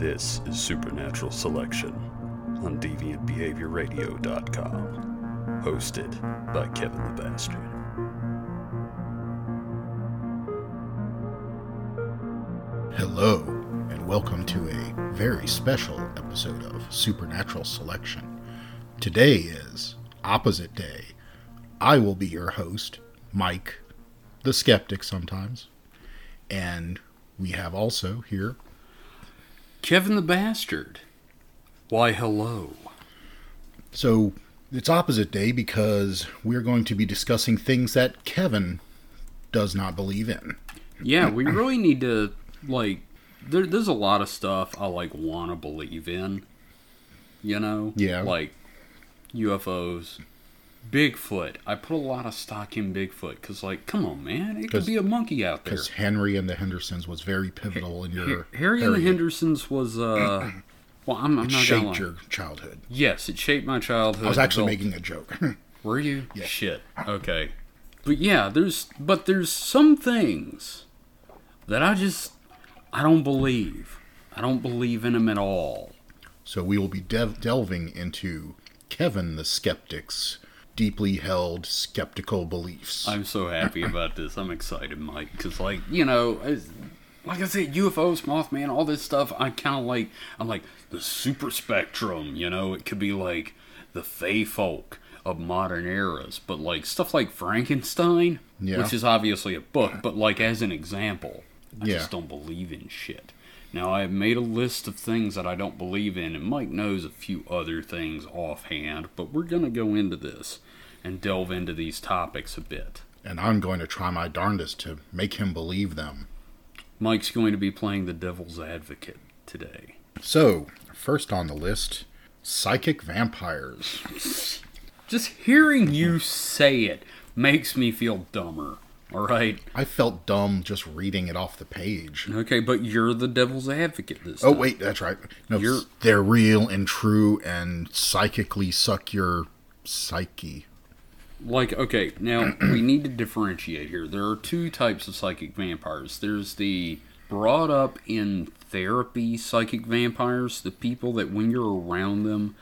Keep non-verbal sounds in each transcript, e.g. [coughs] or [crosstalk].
This is Supernatural Selection on DeviantBehaviorRadio.com, hosted by Kevin the Bastard. Hello, and welcome to a very special episode of Supernatural Selection. Today is Opposite Day. I will be your host, Mike, the skeptic sometimes. And we have also here Kevin the Bastard. Why, hello. So it's opposite day because we're going to be discussing things that Kevin does not believe in. Yeah, we [clears throat] really need to, like, there, there's a lot of stuff I, like, want to believe in. You know? Yeah. Like, UFOs, Bigfoot. I put a lot of stock in Bigfoot because, like, come on, man. It could be a monkey out there. Because Henry and the Hendersons was very pivotal in your Ha- Harry and the. Hendersons was, uh, [clears throat] well, I'm, I'm It not shaped your childhood. Yes, it shaped my childhood. I was actually developed- making a joke. [laughs] Were you? Yeah. Shit. Okay. But yeah, there's but there's some things that I just I don't believe. I don't believe in them at all. so we will be dev- delving into Kevin the skeptic's deeply held skeptical beliefs. I'm so happy about this. I'm excited, Mike, because like you know, like I said, UFOs, Mothman, all this stuff. I kind of like. I'm like the super spectrum. You know, it could be like the Fey folk of modern eras, but like stuff like Frankenstein, Yeah. which is obviously a book, but like as an example, I Yeah. just don't believe in shit. Now I have made a list of things that I don't believe in, and Mike knows a few other things offhand, but we're gonna go into this and delve into these topics a bit. and I'm going to try my darndest to make him believe them. Mike's going to be playing the devil's advocate today. So, first on the list, psychic vampires. [laughs] Just hearing you say it makes me feel dumber. All right. I felt dumb just reading it off the page. Okay, but you're the devil's advocate this time. Oh time. wait, that's right. No, You're- they're real and true and psychically suck your psyche. Like, okay, now [clears throat] we need to differentiate here. There are two types of psychic vampires. There's the brought up in therapy psychic vampires, the people that when you're around them,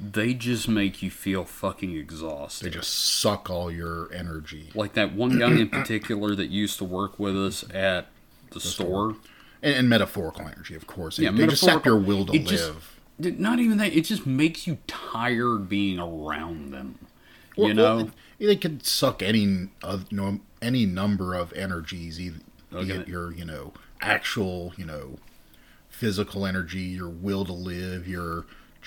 they just make you feel fucking exhausted. They just suck all your energy. like that one guy in particular that used to work with us at the, store. And, and metaphorical energy, of course. Yeah, they just sap your will to it just- live. Not even that. It just makes you tired being around them. You know? well, they could suck any of you know any number of energies, either be Okay. it your you know actual you know physical energy, your will to live, your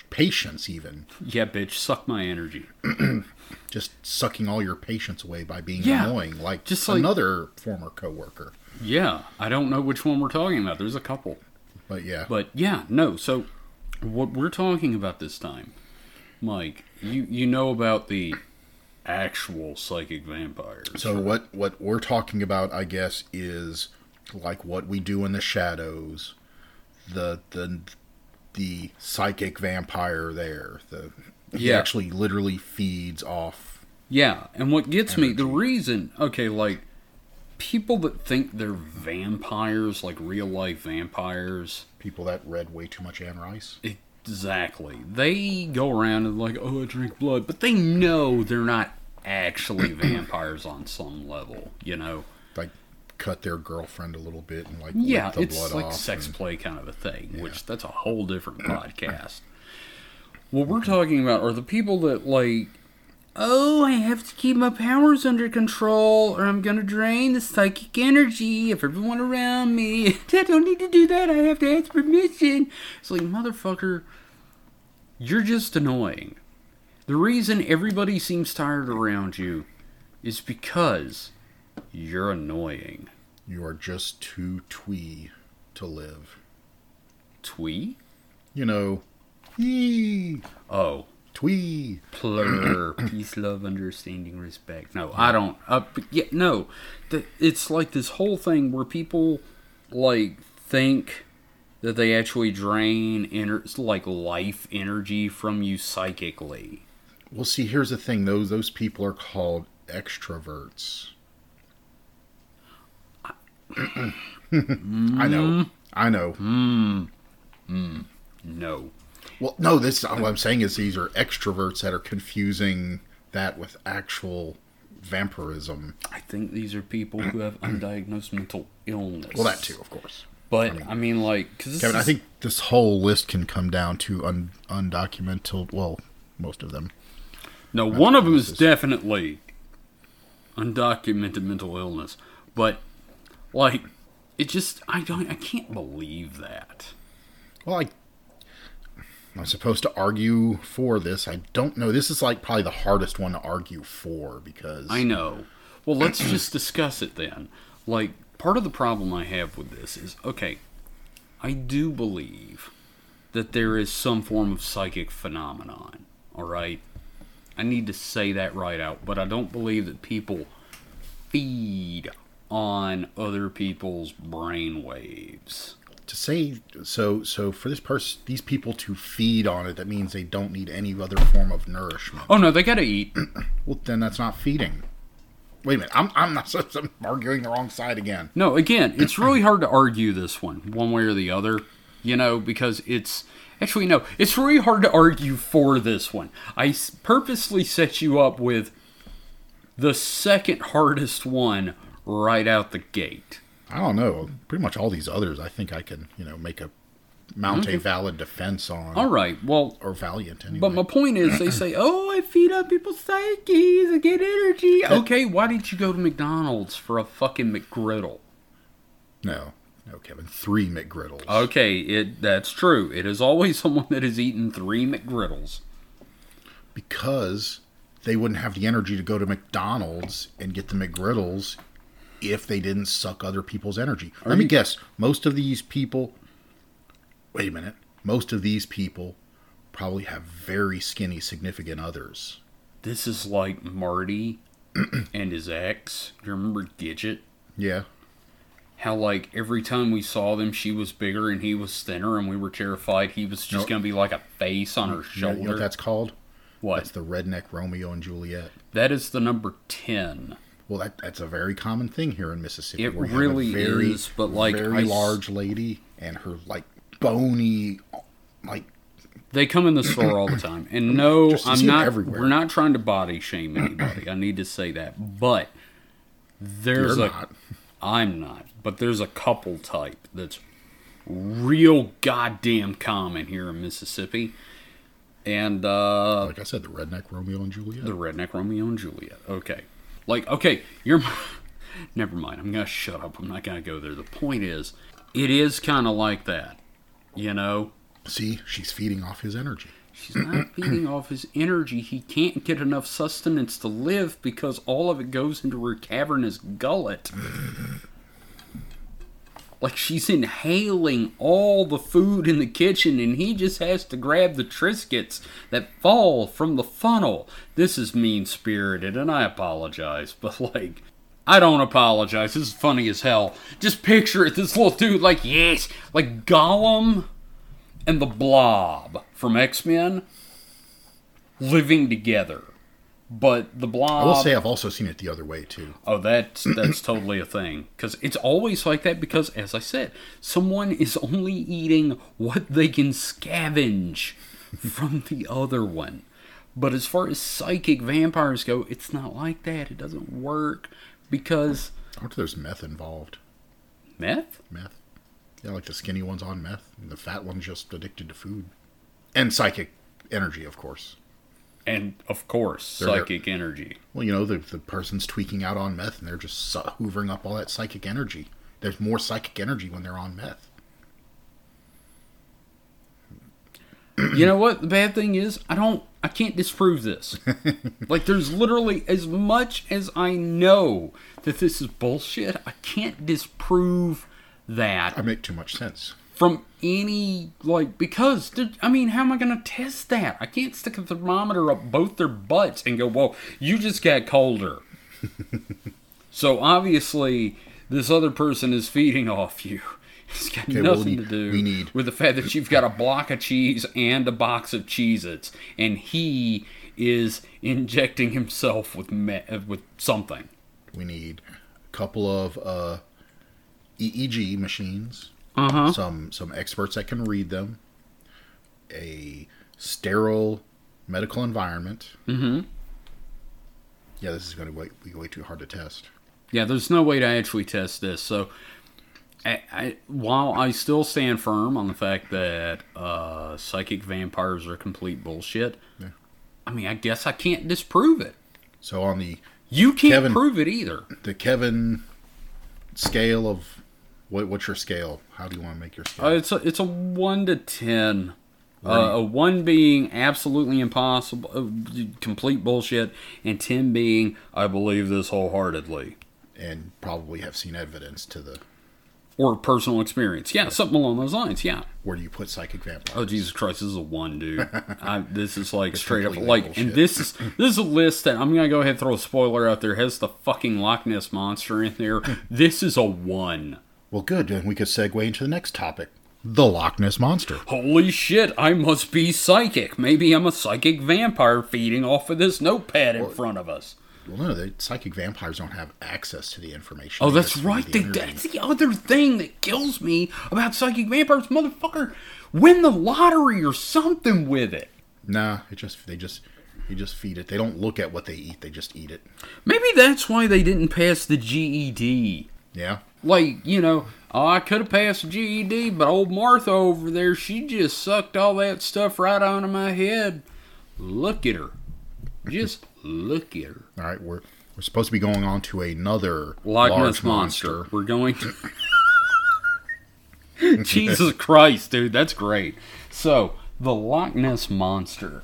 patience, even yeah, bitch, suck my energy. [clears throat] just sucking all your patience away by being Yeah, annoying, like just like- another former coworker. Yeah, I don't know which one we're talking about. There's a couple. But yeah, But yeah, no. So what we're talking about this time, Mike, you you know about the actual psychic vampires. So what what we're talking about, I guess, is like what we do in the shadows, the the the psychic vampire there. The he Yeah. actually literally feeds off. Yeah, and what gets me, the reason, okay, like people that think they're vampires, like real life vampires, People that read way too much Anne Rice. exactly. They go around and like, oh, I drink blood, but they know they're not actually [clears throat] vampires on some level, you know. Like cut their girlfriend a little bit and like Yeah, it's blood like sex and- play kind of a thing, which that's a whole different [clears throat] podcast. What we're talking about are the people that like, oh, I have to keep my powers under control, or I'm gonna drain the psychic energy of everyone around me. [laughs] I don't need to do that. I have to ask permission. It's like motherfucker, you're just annoying. The reason everybody seems tired around you is because you're annoying. You are just too twee to live. Twee? You know, yee, Oh, twee. plur, [clears throat] peace, love, understanding, respect. No, I don't. Uh, yeah, no. The, it's like this whole thing where people like think that they actually drain ener- like life energy from you psychically. Well, see, here's the thing. Those those people are called extroverts. I know. I know. Hmm. Hmm. Hmm. No. Well, no, this what I'm saying is these are extroverts that are confusing that with actual vampirism. I think these are people who have undiagnosed mental illness. Well, that too, of course. But I mean, like, because Kevin, I think this whole list can come down to un- undocumented. Well, most of them. No, one of them is definitely undocumented mental illness. But like, it just I don't I can't believe that. Well, I, I'm supposed to argue for this. I don't know. This is like probably the hardest one to argue for because I know. Well, let's [clears throat] just discuss it then. Like, part of the problem I have with this is okay, I do believe that there is some form of psychic phenomenon, all right? I need to say that right out, but I don't believe that people feed on other people's brain waves. to say so. So for this person, these people to feed on it, that means they don't need any other form of nourishment. Oh no, they gotta eat. [clears throat] Well, then that's not feeding. Wait a minute. I'm I'm not. [laughs] I'm arguing the wrong side again. No, again, it's really hard to argue this one, one way or the other, you know, because it's actually no, it's really hard to argue for this one. I purposely set you up with the second hardest one right out the gate. I don't know. Pretty much all these others, I think I can, you know, make a mount a valid defense on, All right, well, or valiant anyway. but my point is, they say, [clears throat] "Oh, I feed on people's psyches, I get energy." Okay, why did you go to McDonald's for a fucking McGriddle? no, no, Kevin. Three McGriddles. Okay, it that's true. It is always [laughs] someone that has eaten three McGriddles. because they wouldn't have the energy to go to McDonald's and get the McGriddles if they didn't suck other people's energy. Let me guess. Most of these people. Wait a minute. Most of these people probably have very skinny significant others. This is like Marty [clears throat] and his ex. Do you remember Gidget? Yeah. How like every time we saw them, she was bigger and he was thinner, and we were terrified he was just No. gonna be like a face on her shoulder. you know what that's called? what? That's the redneck Romeo and Juliet. that is the number ten. Well, that that's a very common thing here in Mississippi. It where you a really very, is, but, like, very I large lady and her like bony, like They come in the store all the time, and [clears throat] no, Just- I'm not. everywhere. We're not trying to body shame anybody. I need to say that, but there's you're a. not. I'm not, but there's a couple type that's real goddamn common here in Mississippi, and uh, Like I said, the redneck Romeo and Juliet. the redneck Romeo and Juliet. Okay, like okay, you're. [laughs] Never mind. I'm gonna shut up. I'm not gonna go there. The point is, it is kind of like that, you know. See, she's feeding off his energy. She's not [clears throat] feeding off his energy. He can't get enough sustenance to live because all of it goes into her cavernous gullet. [clears throat] Like she's inhaling all the food in the kitchen and he just has to grab the Triscuits that fall from the funnel. This is mean spirited and I apologize, [laughs] but like. I don't apologize. This is funny as hell. Just picture it. This little dude, like, yes, like Gollum and the Blob from X Men living together. But the Blob. I will say I've also seen it the other way too. Oh, that's that's totally a thing because it's always like that. Because as I said, someone is only eating what they can scavenge from the other one. But as far as psychic vampires go, it's not like that. It doesn't work because Aren't there's meth involved? meth. Meth. Yeah, like the skinny one's on meth, and the fat one's just addicted to food. And psychic energy, of course. And of course, They're- they're- psychic energy. Well, you know, the, the person's tweaking out on meth, and they're just hoovering up all that psychic energy. There's more psychic energy when they're on meth. You know what? The bad thing is, I don't, I can't disprove this. [laughs] like, there's literally as much as I know that this is bullshit. I can't disprove that I make too much sense. from any like because dude, I mean, how am I going to test that? I can't stick a thermometer up both their butts and go, "Well, you just got colder." [laughs] so obviously, this other person is feeding off you. [laughs] It's got Okay, well, nothing we- to do need- with the fact that you've got a block of cheese and a box of Cheez-Its, and he is injecting himself with me- with something. We need a couple of uh, EEG machines, Uh huh. some some experts that can read them, a sterile medical environment. Mm-hmm. Yeah, this is going to be way too hard to test. Yeah, there's no way to actually test this. So, I, I, while I still stand firm on the fact that uh, psychic vampires are complete bullshit, Yeah. I mean, I guess I can't disprove it. So on the You can't Kevin- prove it either. the Kevin scale of what what's your scale? How do you want to make your scale? Uh, it's a it's a one to ten. Uh, a one being absolutely impossible, uh, complete bullshit, and ten being I believe this wholeheartedly. and probably have seen evidence to the or personal experience. Yeah, something along those lines. Yeah. where do you put psychic vampires? Oh Jesus Christ, this is a one, dude. [laughs] I, this is like straight up like, bullshit. and this is this is a list that I'm gonna go ahead and throw a spoiler out there. Has the fucking Loch Ness monster in there? [laughs] this is a one. Well, good. Then we could segue into the next topic: the Loch Ness monster. Holy shit! I must be psychic. Maybe I'm a psychic vampire feeding off of this notepad in front of us. Well, no, the psychic vampires don't have access to the information. Oh, that's right. the They, that's the other thing that kills me about psychic vampires, motherfucker. Win the lottery or something with it. Nah, it just they just they just feed it. They don't look at what they eat. They just eat it. Maybe that's why they didn't pass the GED. Yeah. Like, you know, oh, I could have passed the GED, but old Martha over there, she just sucked all that stuff right out of my head. Look at her. Just [laughs] look at her. All right. We're we're supposed to be going on to another Loch Ness monster. We're going to. [laughs] Jesus Christ, dude, that's great. So, the Loch Ness monster.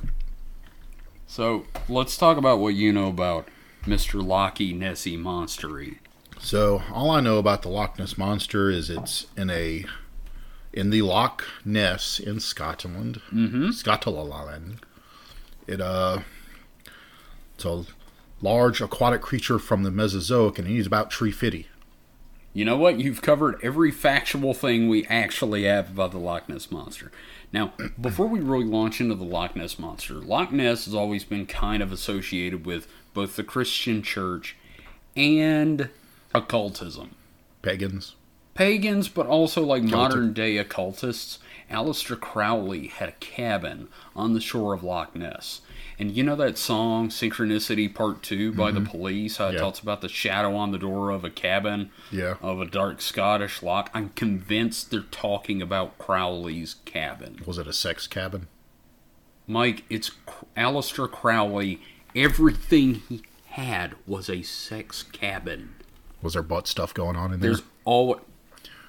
So, let's talk about what you know about Mr. Lochy Nessie Monstery. So all I know about the Loch Ness monster is it's in a in the Loch Ness in Scotland, mm-hmm. Scotland. It uh, it's a large aquatic creature from the Mesozoic, and he's about tree fifty. You know what? You've covered every factual thing we actually have about the Loch Ness Monster. Now, [clears throat] before we really launch into the Loch Ness Monster, Loch Ness has always been kind of associated with both the Christian church and occultism. Pagans. Pagans, but also like modern day occultists. Aleister Crowley had a cabin on the shore of Loch Ness. And you know that song, Synchronicity Part 2 by the mm-hmm. police? How it Yeah. talks about the shadow on the door of a cabin Yeah. of a dark Scottish loch. I'm convinced they're talking about Crowley's cabin. Was it a sex cabin? Mike, it's Aleister Crowley. Everything he had was a sex cabin. Was there butt stuff going on in there? There's all.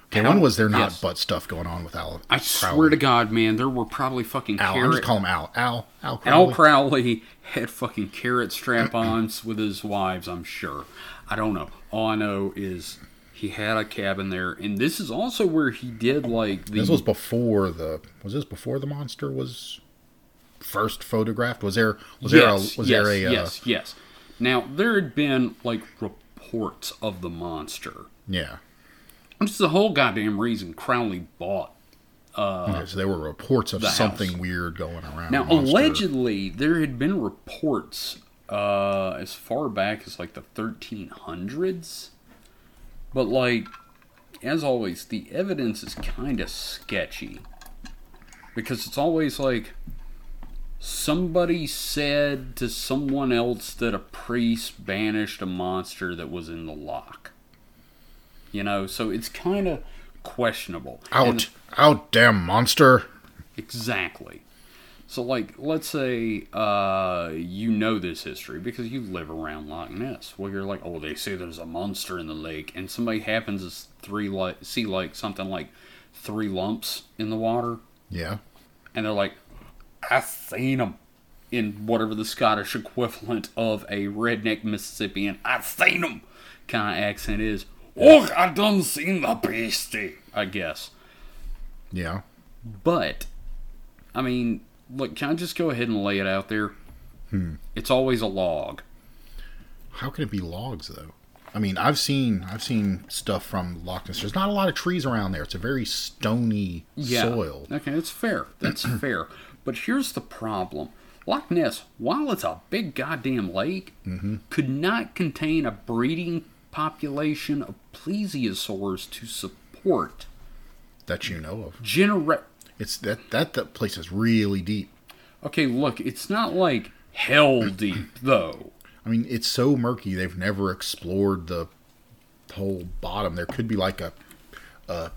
okay, when was there not Yes. butt stuff going on with Al? I swear to God, man, there were probably fucking Al. I'm just calling him Al. Al. Al. Crowley. Al Crowley had fucking carrot strap-ons with his wives. I'm sure. I don't know. All I know is he had a cabin there, and this is also where he did like the. This was before the. Was this before the monster was first photographed? Was there? Was there a? yes, Was yes, there a? Uh, yes, yes. Now there had been like reports of the monster. Yeah. Which is the whole goddamn reason Crowley bought. Okay, so there were reports of something house. weird going around. Now, Monster. allegedly, there had been reports uh, as far back as like the 1300s. But, like, as always, the evidence is kind of sketchy. Because it's always like somebody said to someone else that a priest banished a monster that was in the lock. You know, so it's kind of questionable. And Out! Out! Damn monster! Exactly. So, like, let's say uh, you know this history because you live around Loch Ness. Well, you're like, oh, they say there's a monster in the lake, and somebody happens to three like see like something like three lumps in the water, Yeah. and they're like, I seen them in whatever the Scottish equivalent of a redneck Mississippian. I've seen them kind of accent is. Oh, I done seen the beastie. I guess. Yeah. But, I mean, look, can I just go ahead and lay it out there? Hmm. It's always a log. How can it be logs though? I mean, I've seen I've seen stuff from Loch Ness. There's not a lot of trees around there. It's a very stony soil. Okay, that's fair. That's [clears throat] fair. But here's the problem Loch Ness, while it's a big goddamn lake, Mm-hmm. could not contain a breeding population of plesiosaurs to support that you know of. Genera- It's that that that place is really deep. Okay, look, it's not like hell [clears throat] deep though. I mean, it's so murky. They've never explored the whole bottom. There could be like a a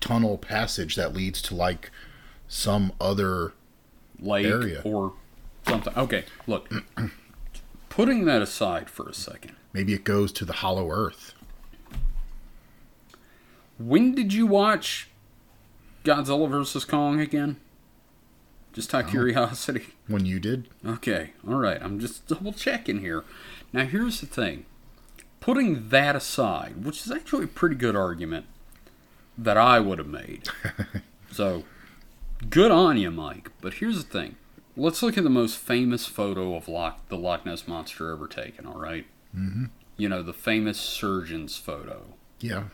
tunnel passage that leads to like some other lake Area. or something. Okay, look. [clears throat] Putting that aside for a second. maybe it goes to the hollow earth. When did you watch Godzilla vs. Kong again? Just out of oh. curiosity. [laughs] When you did, Okay, all right. I'm just double checking here. Now, here's the thing. Putting that aside, which is actually a pretty good argument that I would have made. [laughs] so, good on you, Mike. But here's the thing. Let's look at the most famous photo of Loch, the Loch Ness monster ever taken. All right? Mm-hmm. You know the famous surgeon's photo. yeah,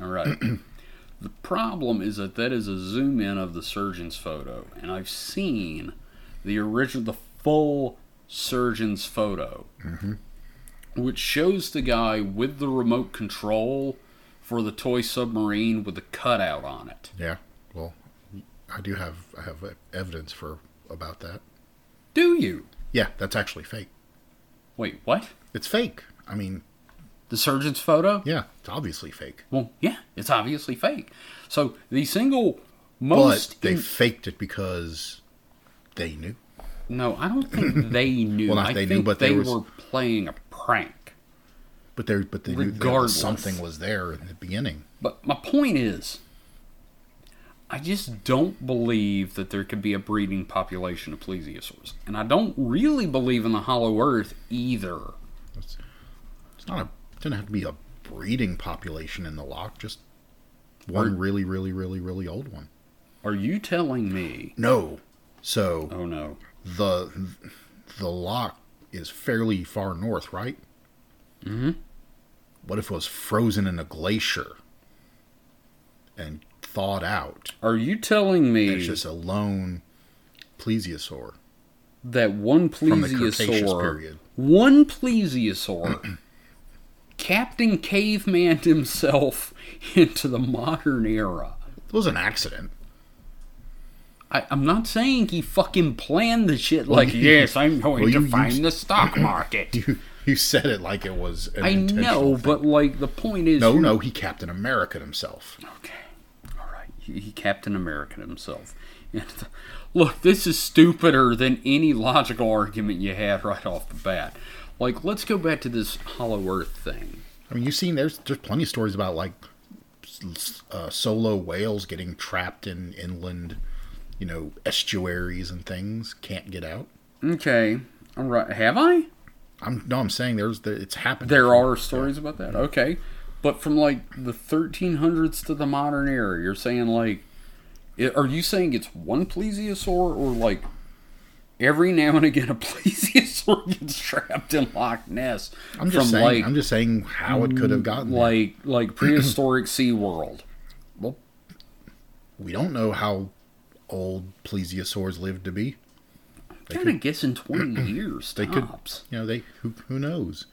All right. [clears throat] the problem is that that is a zoom in of the surgeon's photo, and I've seen the original, the full surgeon's photo, which shows the guy with the remote control for the toy submarine with the cutout on it. yeah. I do have I have evidence for about that. Do you? Yeah, that's actually fake. Wait, what? It's fake. I mean, The surgeon's photo? yeah, it's obviously fake. Well, yeah, it's obviously fake. So the single most But they in- faked it because they knew. no, I don't think [laughs] they knew. Well, not I they knew, but they was- were playing a prank. But they but they knew that something was there in the beginning. But my point is, I just don't believe that there could be a breeding population of plesiosaurs, and I don't really believe in the Hollow Earth either. It's, it's not a it doesn't have to be a breeding population in the lock, just one really, really, really, really old one. Are you telling me? No. So Oh no. the the lock is fairly far north, right? Mhm. What if it was frozen in a glacier and thawed out? Are you telling me It's just a lone plesiosaur that one plesiosaur from the period. one plesiosaur, [clears throat] Captain Caveman himself [laughs] into the modern era? It was an accident. I, I'm not saying he fucking planned the shit like, you- yes, I'm [laughs] going well, to you- you- find the stock [clears throat] market. You you said it like it was an I know, thing. but like the point is, no, no, he Captain America himself. Okay. He, Captain America himself. [laughs] Look, this is stupider than any logical argument you had right off the bat. Like, let's go back to this Hollow Earth thing. I mean, you've seen there's there's plenty of stories about like uh, solo whales getting trapped in inland, you know, estuaries and things, can't get out. Okay, all right. Have I? I'm no, I'm saying there's the, it's happened. There are stories about that. Okay, but from like the 1300s to the modern era, you're saying like, i- are you saying it's one plesiosaur or like every now and again a [laughs] plesiosaur gets trapped in Loch Ness I'm just from saying. like I'm just saying how it could have gotten there. like like prehistoric Sea World. [clears throat] Well, we don't know how old plesiosaurs lived to be. They Kind of guessing [clears throat] 20 years They could- You know, they who who knows?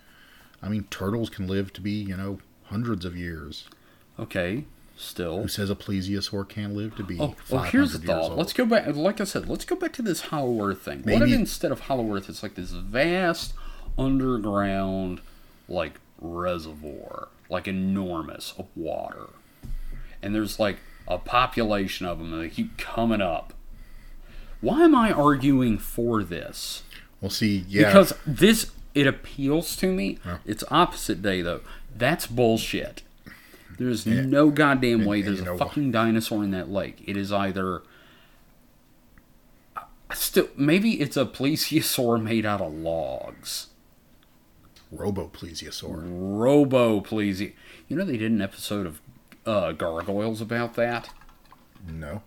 I mean, turtles can live to be you know hundreds of years. Okay, still. Who says a plesiosaur can't live to be? Oh, well, here's the thought. Let's go back. Like I said, let's go back to this Hollow Earth thing. What if instead of Hollow Earth, it's like this vast underground, like reservoir, like enormous of water, and there's like a population of them, and they keep coming up. Why am I arguing for this? We'll see. Yeah, Because this it appeals to me. Yeah. It's opposite day though. That's bullshit. There's no goddamn way and there's you know a what? fucking dinosaur in that lake. It is either still maybe it's a plesiosaur made out of logs. Robo plesiosaur. Robo plesio. You know they did an episode of uh, Gargoyles about that. No.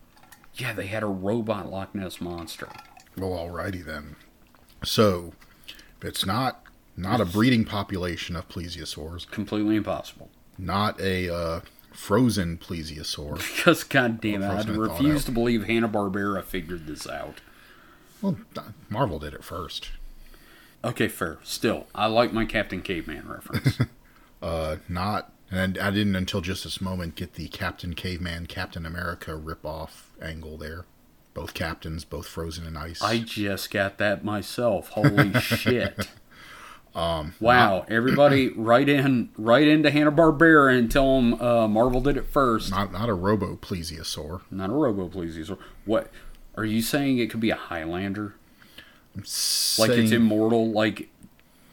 Yeah, they had a robot Loch Ness monster. Well, alrighty then. So, if it's not not a breeding population of plesiosaurs, Completely impossible. not a uh, frozen plesiosaur. [laughs] Because goddamn it, I frozen and thawed refuse to believe Hanna Barbera figured this out. Well, Marvel did it first. Okay, fair. Still, I like my Captain Caveman reference. [laughs] Uh, not And I didn't until just this moment get the Captain Caveman, Captain America ripoff angle there. Both captains, both frozen in ice. I just got that myself. Holy [laughs] shit. Um, wow! Everybody, [clears throat] write in, write into Hanna Barbera and tell them uh, Marvel did it first. not not a robo plesiosaur. Not a robo plesiosaur. What are you saying? It could be a Highlander, I'm like it's immortal. Like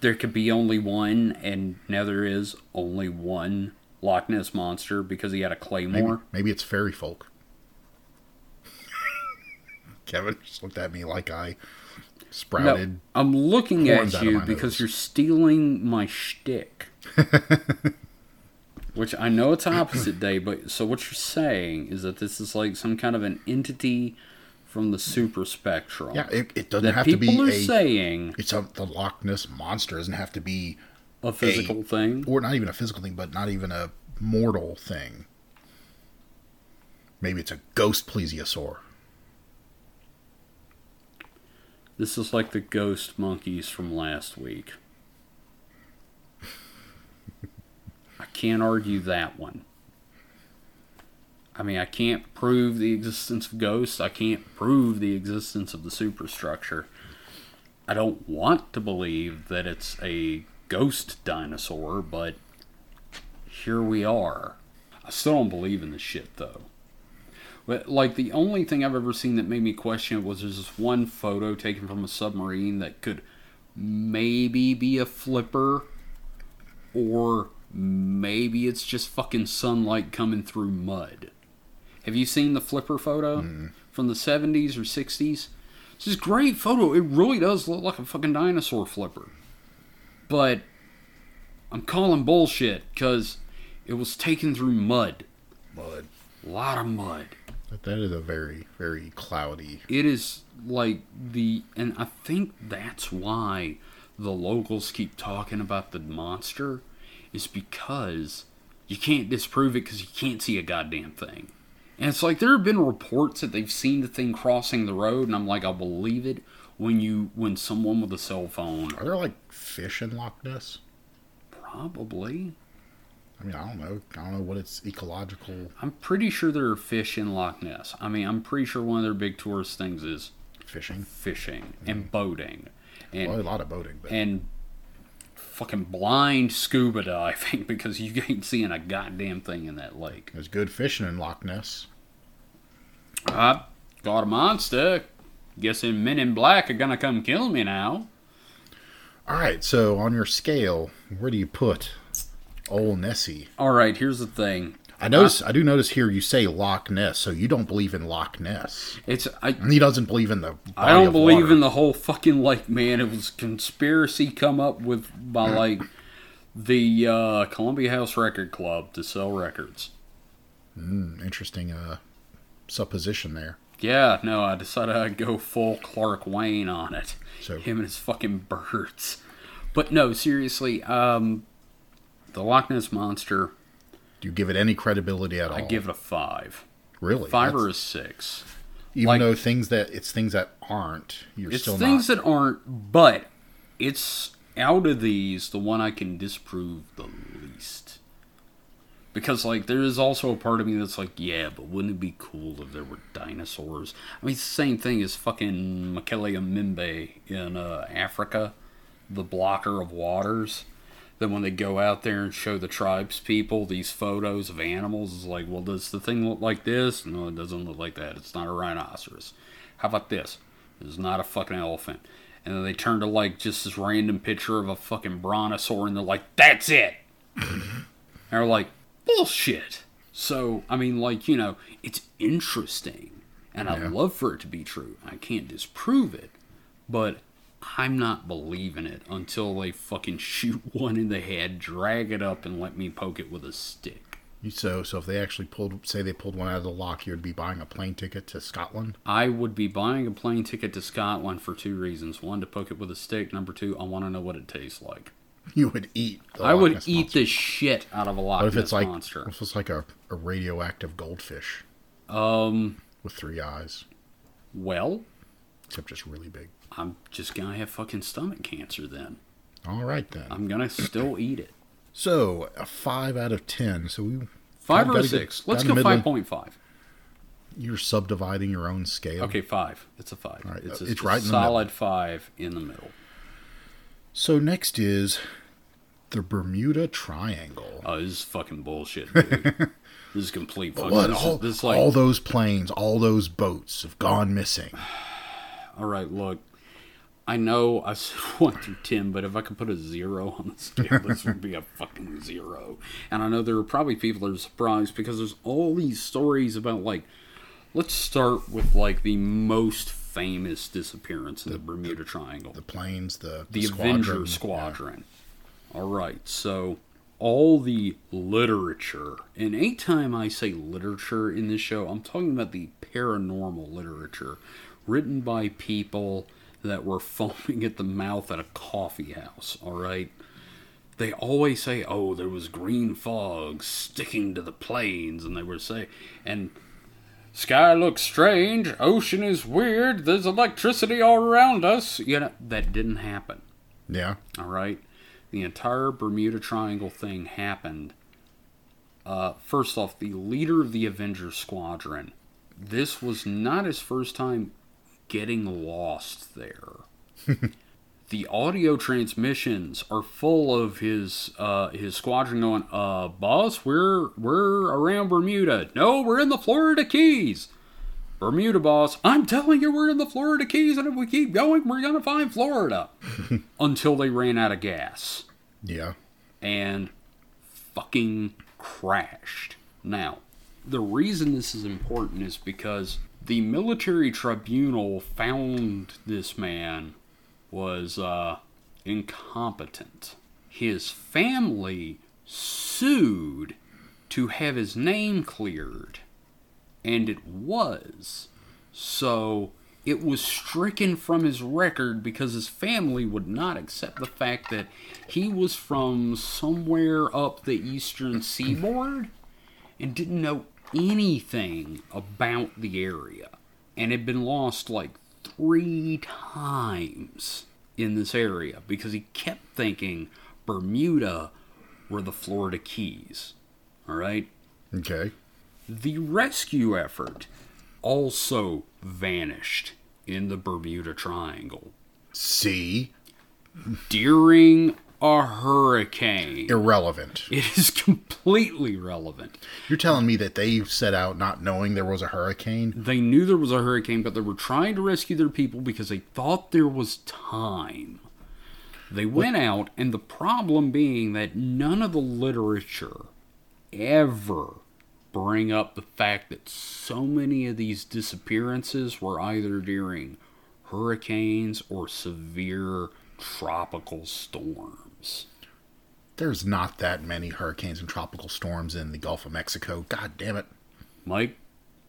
there could be only one, and now there is only one Loch Ness monster because he had a maybe, claymore. maybe it's fairy folk. [laughs] Kevin just looked at me like I No, sprouted. I'm looking at you because nose. you're stealing my shtick. [laughs] Which I know it's opposite day, but so what you're saying is that this is like some kind of an entity from the super spectrum. Yeah, it, it doesn't have to be. people are a. saying it's a the Loch Ness monster doesn't have to be, a physical thing. or not even a physical thing, but not even a mortal thing. Maybe it's a ghost plesiosaur. This is like the ghost monkeys from last week. I can't argue that one. I mean, I can't prove the existence of ghosts. I can't prove the existence of the superstructure. I don't want to believe that it's a ghost dinosaur, but here we are. I still don't believe in this shit, though. But like the only thing I've ever seen that made me question it was there's this one photo taken from a submarine that could maybe be a flipper, or maybe it's just fucking sunlight coming through mud. Have you seen the flipper photo from the 70s or 60s? It's this great photo. It really does look like a fucking dinosaur flipper. But I'm calling bullshit because it was taken through mud. Mud. A lot of mud. That is a very, very cloudy. it is like the and i think that's why the locals keep talking about the monster is because you can't disprove it because you can't see a goddamn thing and it's like there have been reports that they've seen the thing crossing the road and i'm like i'll believe it when you when someone with a cell phone Are there like fish in Loch Ness? probably I mean, I don't know. I don't know what its ecological i'm pretty sure there are fish in loch ness i mean i'm pretty sure one of their big tourist things is fishing. fishing mm-hmm. and boating and Well, a lot of boating, but and fucking blind scuba diving [laughs] because you ain't seeing a goddamn thing in that lake. there's good fishing in Loch Ness. I got a monster. Guessing Men in Black are gonna come kill me now. All right, so on your scale, where do you put old Nessie? All right, here's the thing. I notice. I do notice here you say Loch Ness, so you don't believe in Loch Ness. It's I. And he doesn't believe in the. I don't believe water. in the whole fucking like man. It was conspiracy come up with by [clears throat] like the uh, Columbia House Record Club to sell records. Mm, interesting uh, supposition there. Yeah, no, I decided I'd go full Clark Wayne on it. So him and his fucking birds. But no, seriously, um, the Loch Ness monster, do you give it any credibility at all? I give it a five, really five That's- or a six. even like- though things that it's things that aren't. You're It's still things not. that aren't, but it's out of these the one I can disprove the least. Because like there is also a part of me that's like, yeah, but wouldn't it be cool if there were dinosaurs? I mean, same thing as fucking Mokele-mbembe in uh, Africa, the blocker of waters. Then when they go out there and show the tribes people these photos of animals, it's like, well, does the thing look like this? No, it doesn't look like that. It's not a rhinoceros. How about this? It's not a fucking elephant. And then they turn to like just this random picture of a fucking brontosaur, and they're like, "That's it." and [laughs] they're like, "Bullshit." So I mean, like you know, it's interesting, and I'd love for it to be true. I can't disprove it, but I'm not believing it until they fucking [laughs] shoot one in the head, drag it up, and let me poke it with a stick. So, so if they actually pulled, say they pulled one out of the lock, you'd be buying a plane ticket to Scotland. I would be buying a plane ticket to Scotland for two reasons. One, to poke it with a stick. Number two, I want to know what it tastes like. [laughs] You would eat. The I would Ness eat monster. the shit out of a Loch What if Ness it's like monster. if it's like a, a radioactive goldfish Um, with three eyes, well, except just really big? I'm just gonna have fucking stomach cancer then. All right then. I'm gonna still [clears throat] eat it. So a five out of ten. So we Five got- or gotta get six? Let's go the middle. five point five. You're subdividing your own scale. Okay, five. It's a five. right, It's, a, it's right solid five in the middle. So next is the Bermuda Triangle. Oh, this is fucking bullshit, dude. [laughs] this is complete fucking. What? This, All, is, this is like, all those planes, all those boats have gone missing. [sighs] all right, look. I know I said [laughs] one through ten, but if I could put a zero on the scale, this would be a fucking zero. And I know there are probably people that are surprised because there's all these stories about like. Let's start with like the most famous disappearance in the, Bermuda Triangle. The planes, the the squadron. Avenger Squadron. All right, so all the literature, and anytime I say literature in this show, I'm talking about the paranormal literature written by people that were [laughs] foaming at the mouth at a coffee house. All right. They always say, "Oh, there was green fog sticking to the planes," and they would say, "And Sky looks strange. Ocean is weird. There's electricity all around us. You know, that didn't happen. Yeah. All right. The entire Bermuda Triangle thing happened. Uh, first off, the leader of the Avenger Squadron, this was not his first time getting lost there. [laughs] the audio transmissions are full of his uh, his squadron going, uh, boss, we're we're around Bermuda. No, we're in the Florida Keys. Bermuda boss, I'm telling you we're in the Florida Keys, and if we keep going, we're gonna find Florida. [laughs] Until they ran out of gas Yeah. and fucking crashed. Now, the reason this is important is because the military tribunal found this man was uh, incompetent. His family sued to have his name cleared, and it was. So it was stricken from his record because his family would not accept the fact that he was from somewhere up the eastern seaboard and didn't know anything about the area and had been lost like three times in this area because he kept thinking Bermuda were the Florida Keys. All right? Okay. The rescue effort also vanished in the Bermuda Triangle See? during a hurricane. Irrelevant. It is completely relevant. You're telling me that they set out not knowing there was a hurricane? They knew there was a hurricane, but they were trying to rescue their people because they thought there was time. They went out, and the problem being that none of the literature ever bring up the fact that so many of these disappearances were either during hurricanes or severe tropical storms. There's not that many hurricanes and tropical storms in the Gulf of Mexico. God damn it. Mike,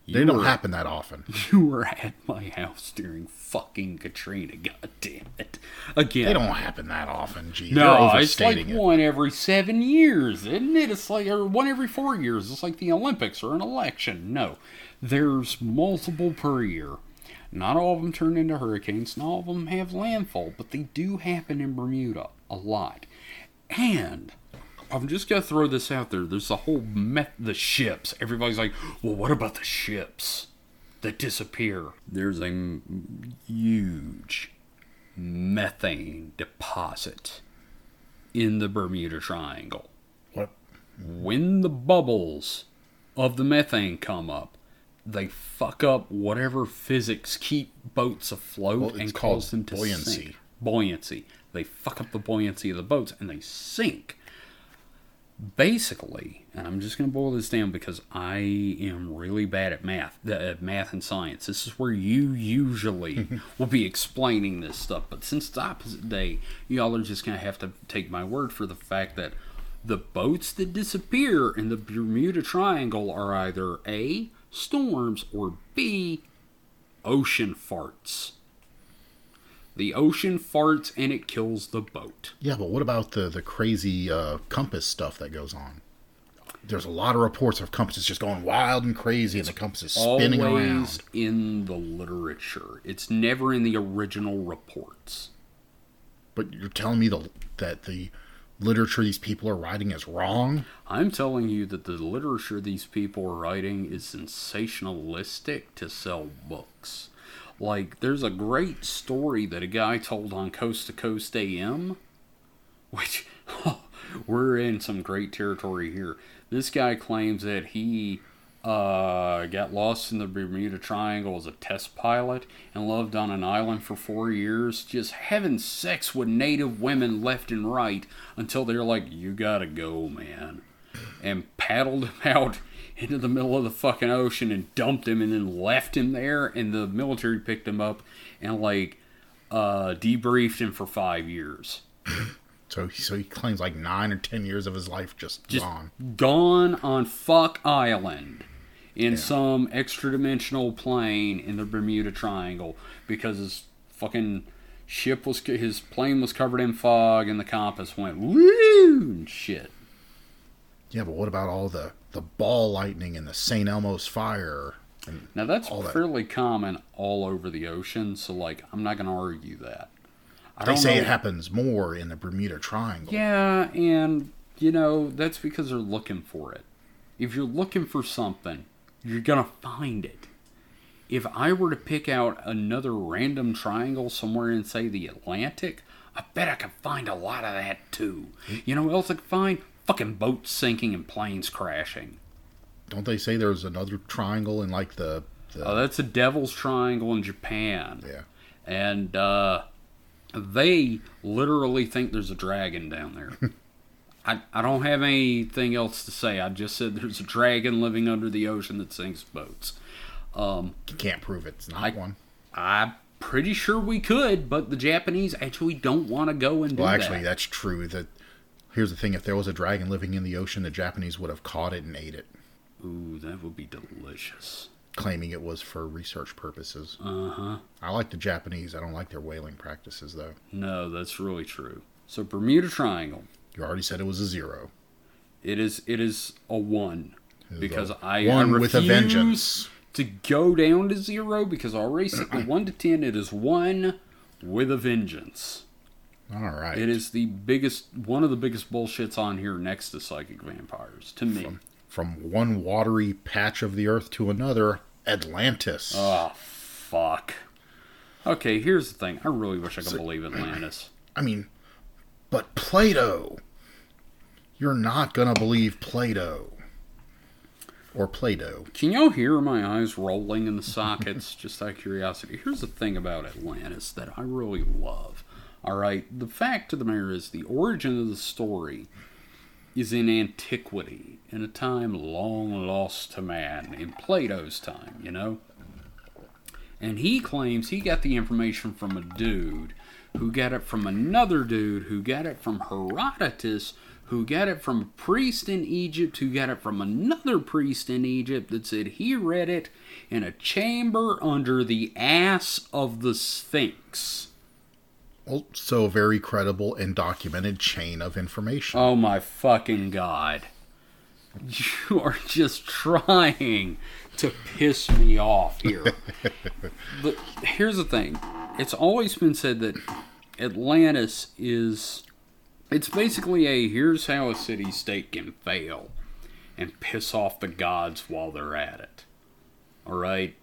They don't were- happen that often. [laughs] You were at my house during fucking Katrina. God damn it! Again, They don't happen that often. Gee, No, it's like it. one every seven years, isn't it? It's like or one every four years. It's like the Olympics or an election. No, there's multiple per year. Not all of them turn into hurricanes. Not all of them have landfall, but they do happen in Bermuda a lot. And I'm just gonna throw this out there. There's the whole met the ships. Everybody's like, well, what about the ships that disappear? There's a m- huge methane deposit in the Bermuda Triangle. What? When the bubbles of the methane come up, they fuck up whatever physics keep boats afloat Well, and cause them to buoyancy. sink. Buoyancy. Buoyancy. They fuck up the buoyancy of the boats and they sink. Basically, and I'm just going to boil this down because I am really bad at math, at uh, math and science. This is where you usually [laughs] will be explaining this stuff. But since it's opposite day, y'all are just going to have to take my word for the fact that the boats that disappear in the Bermuda Triangle are either A, storms, or B, ocean farts. The ocean farts and it kills the boat. Yeah, but what about the, the crazy uh, compass stuff that goes on? There's a lot of reports of compasses just going wild and crazy, and the compass is spinning always around. in the literature. It's never in the original reports. But you're telling me the, that the literature these people are writing is wrong. I'm telling you that the literature these people are writing is sensationalistic to sell books. Like, there's a great story that a guy told on Coast to Coast AM, which [laughs] we're in some great territory here. This guy claims that he uh, got lost in the Bermuda Triangle as a test pilot and lived on an island for four years, just having sex with native women left and right until they're like, You gotta go, man. And paddled [laughs] him out into the middle of the fucking ocean and dumped him and then left him there. And the military picked him up and, like, uh, debriefed him for five years. [laughs] So, so he claims like nine or ten years of his life just, Just gone. gone on fuck island in some extra dimensional plane in the Bermuda Triangle because his fucking ship was his plane was covered in fog and the compass went woo and shit. Yeah, but what about all the the ball lightning and the St. Elmo's fire? And Now that's All that. fairly common all over the ocean, so like I'm not gonna argue that. I they say know- it happens more in the Bermuda Triangle. Yeah, and you know that's because they're looking for it. If you're looking for something, you're gonna find it. If I were to pick out another random triangle somewhere in, say, the Atlantic, I bet I could find a lot of that too. You know what else I could find? Fucking boats sinking and planes crashing. Don't they say there's another triangle in like the, the Oh, that's a Devil's Triangle in Japan. yeah. and uh, they literally think there's a dragon down there. [laughs] I, I don't have anything else to say. I just said there's a dragon living under the ocean that sinks boats. Um, You can't prove it's not I- one. I'm pretty sure we could, but the Japanese actually don't want to go and do Well, actually, that. that's true. That here's the thing: if there was a dragon living in the ocean, the Japanese would have caught it and ate it, Ooh, that would be delicious. claiming it was for research purposes. Uh huh. I like the Japanese. I don't like their whaling practices, though. No, that's really true. So Bermuda Triangle, You already said it was a zero. it is it is a one because a I one I with a vengeance. to go down to zero because I already said the one to ten. It is one with a vengeance. All right. It is the biggest, one of the biggest bullshits on here next to psychic vampires to me. From one watery patch of the earth to another, Atlantis. Oh fuck. Okay, here's the thing. I really wish I could believe Atlantis. [clears throat] I mean, but Plato. You're not gonna believe Plato. Or Plato. Can y'all hear my eyes rolling in the sockets? [laughs] Just out of curiosity. Here's the thing about Atlantis that I really love. All right, the fact of the matter is, the origin of the story is in antiquity, in a time long lost to man, in Plato's time, you know? And he claims he got the information from a dude who got it from another dude who got it from Herodotus, who got it from a priest in Egypt, who got it from another priest in Egypt that said he read it in a chamber under the ass of the Sphinx. Oh, also, a very credible and documented chain of information. Oh my fucking god. You are just trying to piss me off here. [laughs] but here's the thing it's always been said that Atlantis is. It's basically a here's how a city state can fail and piss off the gods while they're at it. Alright?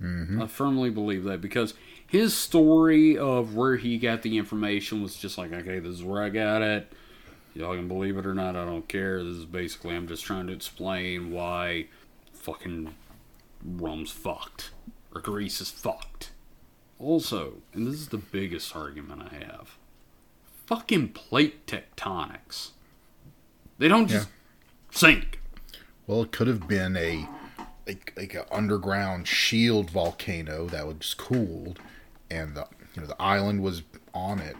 Mm-hmm. I firmly believe that because his story of where he got the information was just like, okay, this is where I got it. Y'all can believe it or not, I don't care. This is basically, I'm just trying to explain why fucking Rome's fucked. Or Greece is fucked. Also, and this is the biggest argument I have fucking plate tectonics. They don't just sink. Well, it could have been a like like an underground shield volcano that was cooled, and the you know the island was on it,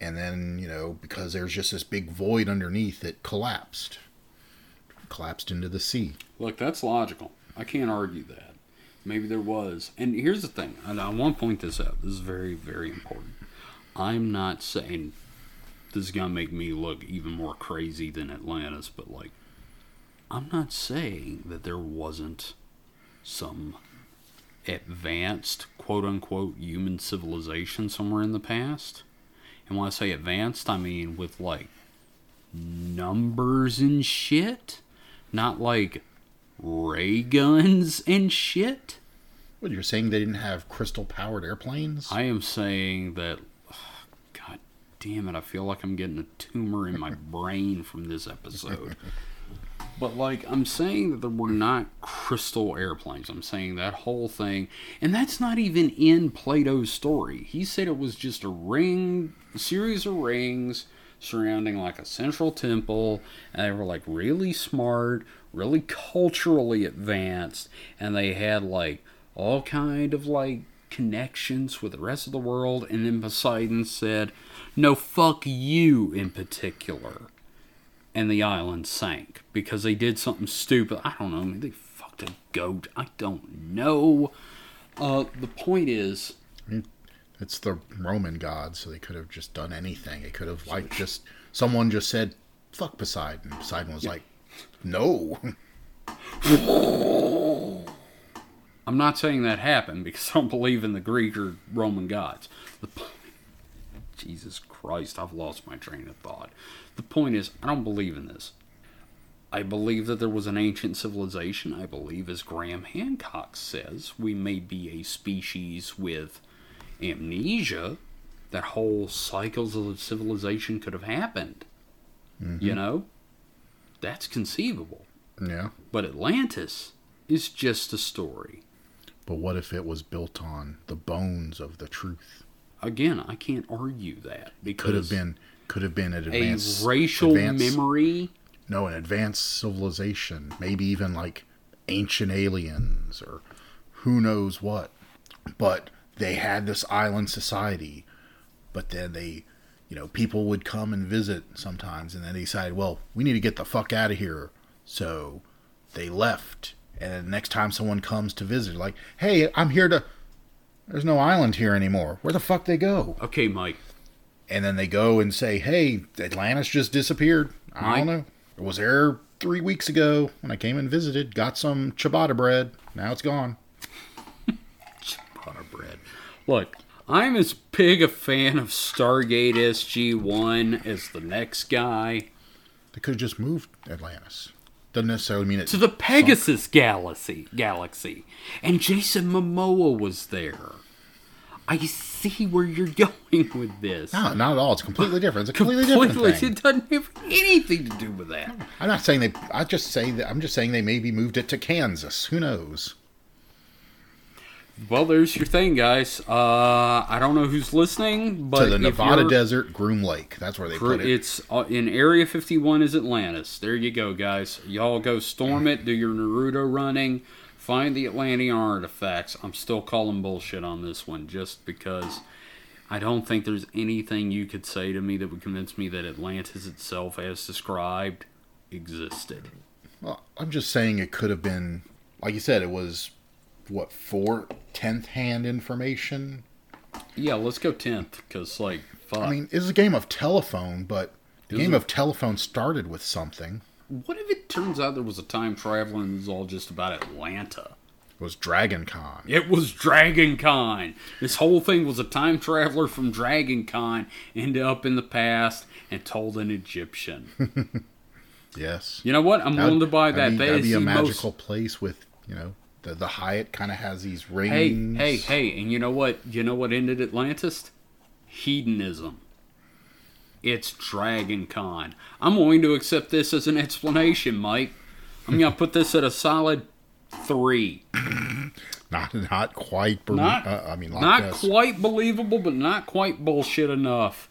and then you know because there's just this big void underneath, it collapsed, collapsed into the sea. Look, that's logical. I can't argue that. Maybe there was. And here's the thing, and I want to point this out. This is very, very important. I'm not saying this is going to make me look even more crazy than Atlantis, but like, I'm not saying that there wasn't some advanced, quote unquote, human civilization somewhere in the past. And when I say advanced, I mean with like numbers and shit, not like ray guns [laughs] and shit. What you're saying they didn't have crystal powered airplanes? I am saying that. Damn it! I feel like I'm getting a tumor in my [laughs] brain from this episode. But like I'm saying that there were not crystal airplanes. I'm saying that whole thing, and that's not even in Plato's story. He said it was just a ring, a series of rings surrounding like a central temple, and they were like really smart, really culturally advanced, and they had like all kind of like connections with the rest of the world. And then Poseidon said, "No, fuck you in particular." and the island sank because they did something stupid. I don't know. Maybe they fucked a goat. I don't know. Uh, the point is, It's the Roman gods, so they could have just done anything. It could have like just someone just said, "Fuck Poseidon." Poseidon was like, "No." [laughs] I'm not saying that happened because I don't believe in the Greek or Roman gods. The point, Jesus Christ, I've lost my train of thought. The point is, I don't believe in this. I believe that there was an ancient civilization. I believe, as Graham Hancock says, we may be a species with amnesia. That whole cycles of civilization could have happened. You mm-hmm. know? That's conceivable. yeah. But Atlantis is just a story. But what if it was built on the bones of the truth? Again, I can't argue that because Could have been could have been an advanced a racial advanced- memory. No, an advanced civilization, maybe even like ancient aliens or who knows what. But they had this island society, but then they, you know, people would come and visit sometimes, and then they decided, well, we need to get the fuck out of here. So they left. And next time someone comes to visit, like, hey, I'm here to. There's no island here anymore. Where the fuck they go? Okay, Mike. and then they go and say, "Hey, Atlantis just disappeared. I Mike? don't know. It was there three weeks ago when I came and visited. Got some ciabatta bread. Now it's gone." [laughs] Butter bread. Look, I'm as big a fan of Stargate SG-1 as the next guy. They could have just moved Atlantis. Doesn't necessarily mean it's To the Pegasus galaxy, galaxy, and Jason Momoa was there. I see where you're [laughs] going with this. No, not at all. It's completely different. It's a completely, different Completely, thing. it doesn't have anything to do with that. I'm not saying they. I just say that. I'm just saying they maybe moved it to Kansas. Who knows? Well, there's your thing, guys. Uh, I don't know who's listening, but to the Nevada desert, Groom Lake. That's where they put it. It's uh, in Area 51 is Atlantis. There you go, guys. Y'all go storm it, do your Naruto running, find the Atlantean artifacts. I'm still calling bullshit on this one just because I don't think there's anything you could say to me that would convince me that Atlantis itself, as described, existed. Well, I'm just saying it could have been, like you said, it was what four tenth hand information. Yeah, let's go 10th because, like, fuck. I mean, it's a game of telephone, but the game of telephone started with something. what if it turns out there was a time traveler and it was all just about Atlanta? It was Dragon Con. It was Dragon Con. This whole thing was a time traveler from Dragon Con ended up in the past and told an Egyptian. [laughs] Yes. You know what? I'm willing to buy that. That'd be, That that'd be a magical most. place with you know the the Hyatt kind of has these rings. hey, hey! hey, And you know what? You know what ended Atlantis? Hedonism. It's Dragon Con. I'm willing to accept this as an explanation, Mike. I'm gonna put this at a solid three. [laughs] Not not quite. Berm- Not, uh, I mean, not quite believable, but not quite bullshit enough.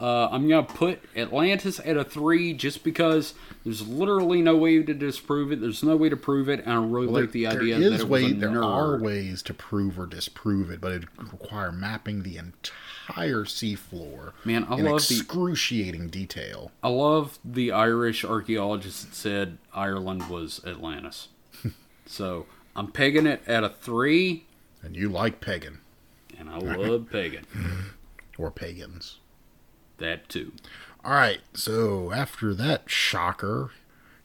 Uh, I'm gonna put Atlantis at a three just because there's literally no way to disprove it. There's no way to prove it, and I really Well, like the there- idea there that is it was way, there are ways to prove or disprove it, but it would require mapping the entire seafloor Man, I in love the excruciating detail. I love the Irish archaeologist that said Ireland was Atlantis. [laughs] so I'm pegging it at a three, And you like pagan and I love pegging [laughs] or pagans. That too. All right, so after that shocker,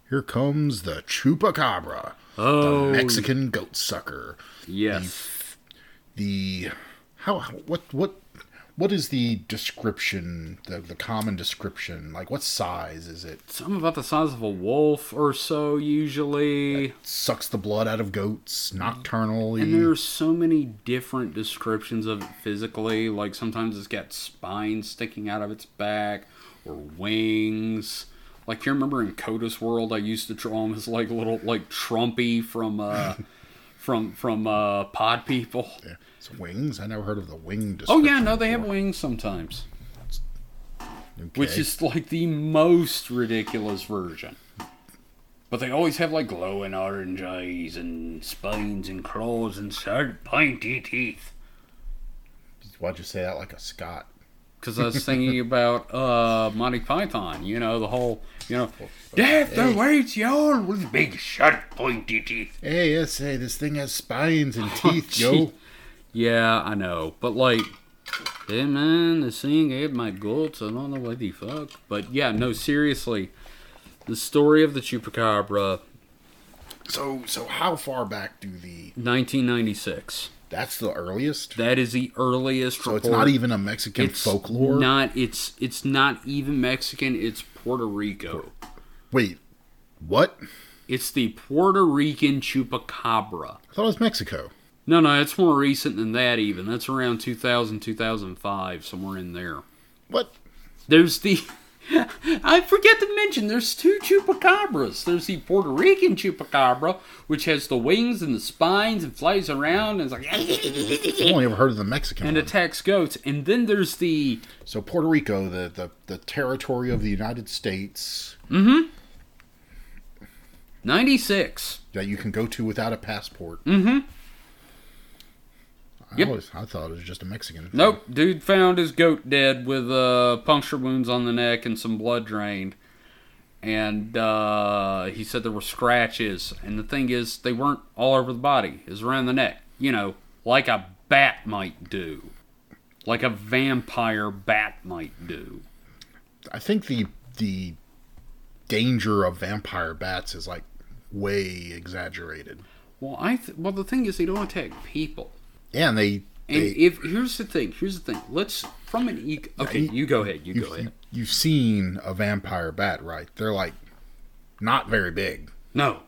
here comes the chupacabra, Oh, the Mexican goat sucker. yes. The how what what What is the description, the, the common description? Like, what size is it? Something about the size of a wolf or so, usually. Sucks the blood out of goats, nocturnally. And there's so many different descriptions of it physically. Like sometimes it's got spines sticking out of its back or wings. Like you remember in Coda's World, I used to draw him as like little like Trumpy from uh [laughs] from from uh Pod People. Yeah. It's wings. I never heard of the wing Oh yeah, no, they have wings sometimes, Okay. which is like the most ridiculous version. But they always have like glowing orange eyes and spines and claws and sharp pointy teeth. Why'd you say that like a Scot? Because I was thinking [laughs] about uh, Monty Python, you know, the whole, you know, death awaits y'all with big sharp pointy teeth. Hey, yes, hey, this thing has spines and teeth, [laughs] gee. yo. Yeah, I know, but like, hey man, the thing ate my guts. I don't know what the fuck. But yeah, no, seriously, the story of the chupacabra, So, so how far back do the? 1996. That's the earliest. That is the earliest. So it's not even a Mexican It's folklore. Not it's it's not even Mexican. It's Puerto Rico. Wait, what? It's the Puerto Rican chupacabra. I thought it was Mexico. No, no, it's more recent than that. Even that's around 2000, 2005, somewhere in there. What? There's the. [laughs] I forget to mention there's two chupacabras. There's the Puerto Rican chupacabra, which has the wings and the spines and flies around and is like I've only ever heard of the Mexican and one. attacks goats. And then there's the So Puerto Rico, the, the the territory of the United States Mm-hmm. 96. that you can go to without a passport. Mm-hmm. I, Yep. always, I thought it was just a Mexican. thing. Nope, dude found his goat dead with uh, puncture wounds on the neck and some blood drained. And uh, he said there were scratches. And the thing is, they weren't all over the body. It was around the neck. You know, like a bat might do. Like a vampire bat might do. I think the the danger of vampire bats is like way exaggerated. Well, I th- well the thing is, they don't attack people. Yeah, and they, And they if here's the thing, here's the thing. Let's from an e- okay, you- you go ahead. You go ahead. you've seen a vampire bat, right? They're like not very big. No.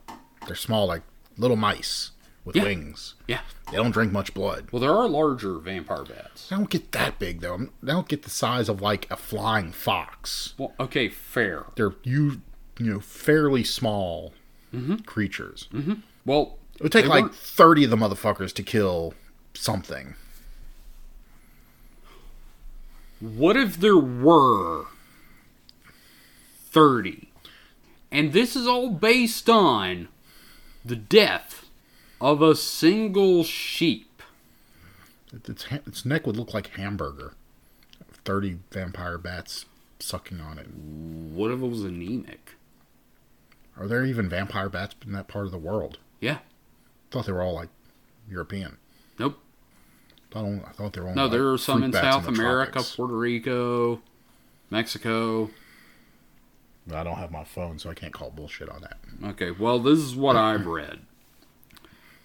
They're small, like little mice with Yeah. wings. Yeah. They don't drink much blood. Well, there are larger vampire bats. They don't get that big though. They don't get the size of like a flying fox. Well, okay, fair. They're you you know fairly small Mm-hmm. creatures. Well, It would take like weren't- thirty of the motherfuckers to kill something. what if there were 30? And this is all based on the death of a single sheep. Its its neck would look like hamburger. Thirty vampire bats sucking on it. What if it was anemic? Are there even vampire bats in that part of the world? Yeah. I thought they were all like European. I, don't, I thought they were. Only, No, like, there are some in South the America, tropics. Puerto Rico, Mexico. I don't have my phone, so I can't call bullshit on that. Okay, well, this is what I've [laughs] read.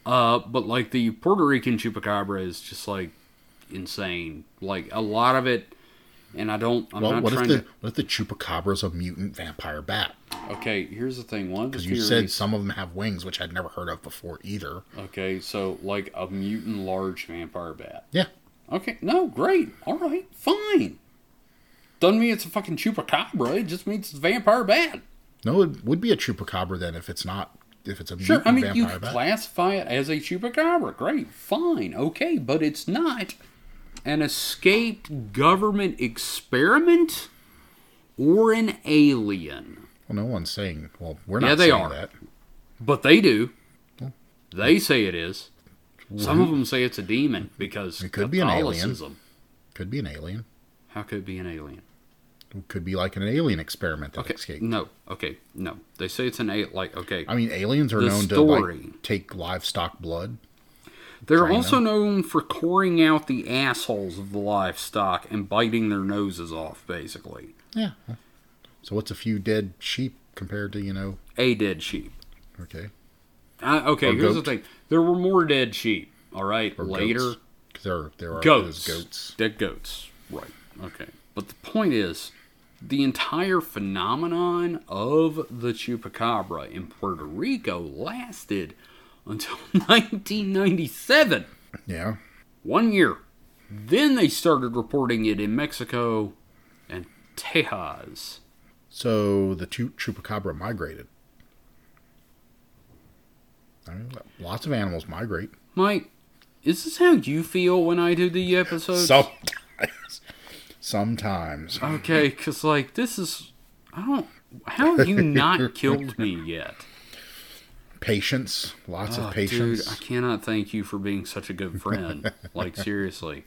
Uh, but like the Puerto Rican chupacabra is just like insane. Like a lot of it, and I don't. I'm Well, not what if the to. what if the chupacabra's a mutant vampire bat? Okay, here's the thing. One Because you theories. said some of them have wings, which I'd never heard of before either. Okay, so like a mutant large vampire bat. Yeah, Okay, no, great. All right, fine. Doesn't mean it's a fucking chupacabra. It just means it's a vampire bat. no, it would be a chupacabra then if it's not if it's a Sure, mutant I mean you vampire bat. classify it as a chupacabra. Great, fine, okay, but it's not an escaped government experiment or an alien. well, no one's saying. Well, we're not Yeah, they saying are. that. But they do. They say it is. Some of them say it's a demon because It could be an alien. Could be an alien. How could it be an alien? It could be like an alien experiment that Okay, escaped. no, okay, no. They say it's an alien. Like, okay, I mean, aliens are The known to like take livestock blood. They're Drain also them. known for coring out the assholes of the livestock and biting their noses off, basically. Yeah. So what's a few dead sheep compared to you know? A dead sheep. Okay. Uh, okay, Or here's goat. the thing. There were more dead sheep, all right? Or Later, Because there there are goats. goats. Dead goats. Right. Okay. But the point is, the entire phenomenon of the chupacabra in Puerto Rico lasted until [laughs] 1997. Yeah. One year. Then they started reporting it in Mexico and Tejas. So the chu- chupacabra migrated. I mean, lots of animals migrate. Mike, is this how you feel when I do the episodes? Sometimes. Sometimes. Okay, because, like, this is. I don't. How have you not [laughs] killed me yet? Patience. Lots Oh, of patience. Dude, I cannot thank you for being such a good friend. [laughs] like, seriously.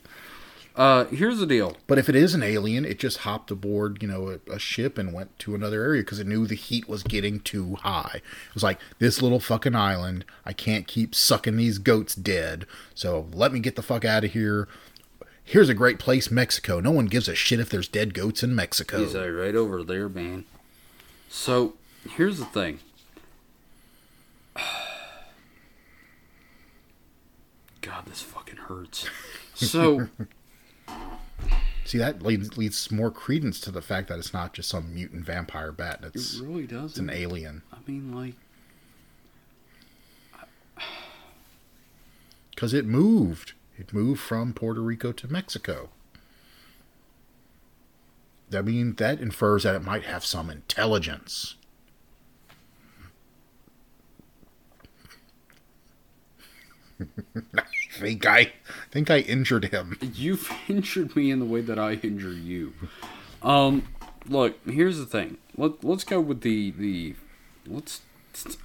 Uh, here's the deal. But if it is an alien, it just hopped aboard, you know, a, a ship and went to another area because it knew the heat was getting too high. It was like this little fucking island. I can't keep sucking these goats dead. So let me get the fuck out of here. Here's a great place, Mexico. No one gives a shit if there's dead goats in Mexico. He's uh, right over there, man. So, here's the thing. [sighs] God, this fucking hurts. [laughs] So, See, that leads, leads more credence to the fact that it's not just some mutant vampire bat. it It's, really doesn't. an alien. I mean, like, Because [sighs] it moved. It moved from Puerto Rico to Mexico. I mean, that infers that it might have some intelligence. I think I think I injured him. you've [laughs] injured me in the way that I injure you. Um, look, here's the thing. Let Let's go with the the. Let's.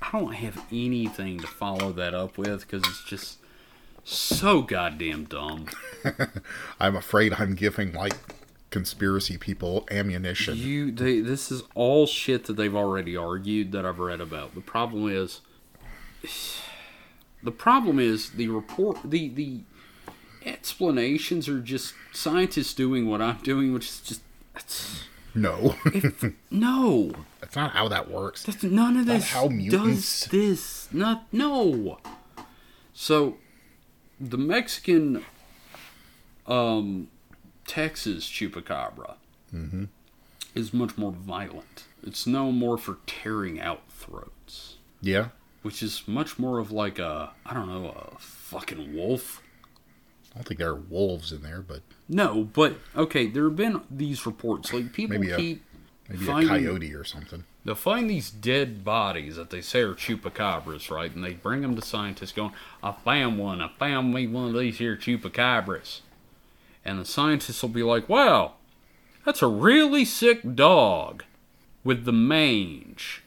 I don't have anything to follow that up with because it's just so goddamn dumb. [laughs] I'm afraid I'm giving like conspiracy people ammunition. You, they, this is all shit that they've already argued that I've read about. The problem is, [sighs] the problem is the report, the the explanations are just scientists doing what I'm doing, which is just it's, No, [laughs] no. that's not how that works. That's none of this how mutants- does this. Not no. So, the Mexican, um, Texas chupacabra is much more violent. It's no more for tearing out throats, Yeah, which is much more of like a I don't know a fucking wolf. I don't think there are wolves in there, but No, but okay, there have been these reports. Like people Maybe a- keep maybe finding, a coyote or something. They'll find these dead bodies that they say are chupacabras, right? And they bring them to scientists going, I found one. I found me one of these here chupacabras. And the scientists will be like, wow, that's a really sick dog with the mange.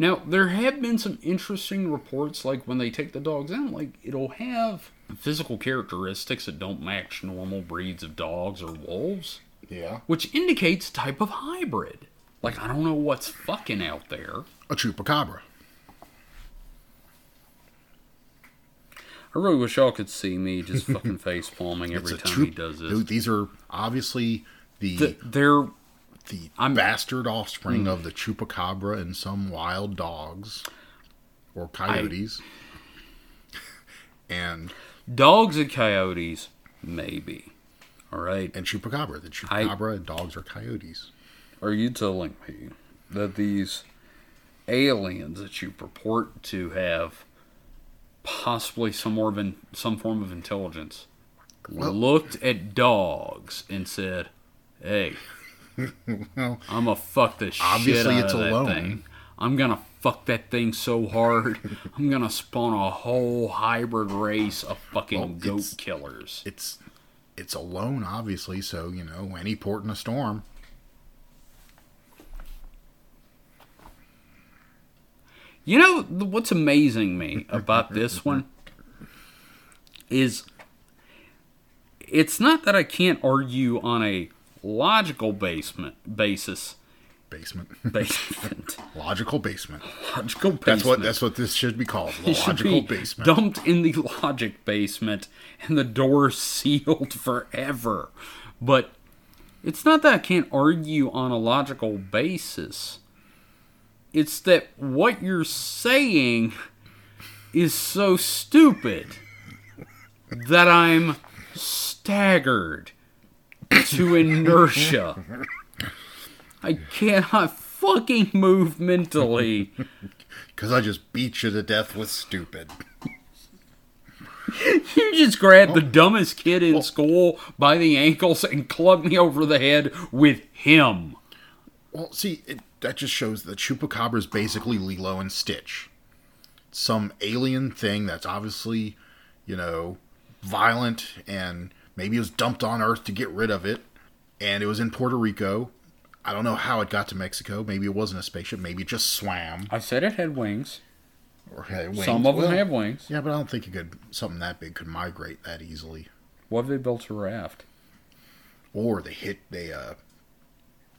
Now, there have been some interesting reports, like when they take the dogs out, like it'll have physical characteristics that don't match normal breeds of dogs or wolves Yeah, which indicates type of hybrid. Like I don't know what's fucking out there. a chupacabra. I really wish y'all could see me just fucking [laughs] face palming every time chup- he does this. Dude, these are obviously the Th- they're the I'm- bastard offspring hmm. of the chupacabra and some wild dogs or coyotes. and dogs and coyotes, maybe. All right. and chupacabra. The chupacabra and dogs are coyotes. Are you telling me that these aliens that you purport to have possibly some more in, some form of intelligence Well- looked at dogs and said, "Hey, Well, I'm gonna fuck the shit Obviously out it's of that alone. thing. I'm gonna fuck that thing so hard. [laughs] I'm gonna spawn a whole hybrid race of fucking Well, goat it's- killers. it's it's alone, obviously. So you know, any port in a storm. You know what's amazing me about this [laughs] one is it's not that I can't argue on a logical basement basis Basement, [laughs] basement logical basement. logical basement. That's what that's what this should be called. Should Logical be basement. dumped in the logic basement and the door [laughs] sealed forever. But it's not that I can't argue on a logical basis. It's that what you're saying is so stupid that I'm staggered. To inertia. I cannot fucking move mentally. [laughs] Because I just beat you to death with stupid. You just grabbed the dumbest kid in school by the ankles and clubbed me over the head with him. Well, see, it, that just shows that Chupacabra is basically Lilo and Stitch. Some alien thing that's obviously, you know, violent and maybe it was dumped on Earth to get rid of it. And it was in Puerto Rico. I don't know how it got to Mexico. Maybe it wasn't a spaceship. Maybe it just swam. I said it had wings. Or had wings. Some of them Well, have wings. Yeah, but I don't think it could something that big could migrate that easily. What if they built a raft? Or they hit they uh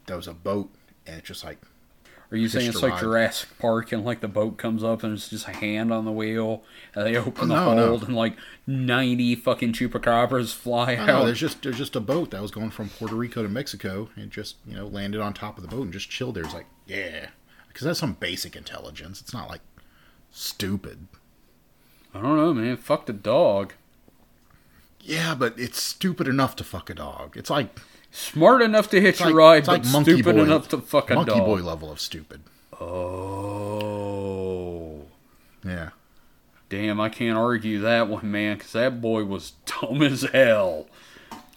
there was a boat and it's just like Are you saying it's like ride. Jurassic Park and like the boat comes up and it's just a hand on the wheel and they open the No, no. hold and like 90 fucking chupacabras fly I out? know, there's just there's just a boat that was going from Puerto Rico to Mexico and just you know landed on top of the boat and just chilled there. It's like yeah, because that's some basic intelligence. It's not like stupid. I don't know, man. Fuck the dog. Yeah, but it's stupid enough to fuck a dog. It's like Smart enough to hitch like, a ride, but like stupid boy, enough to fuck a monkey dog. boy level of stupid. Oh. Yeah, Damn, I can't argue that one, man, because that boy was dumb as hell.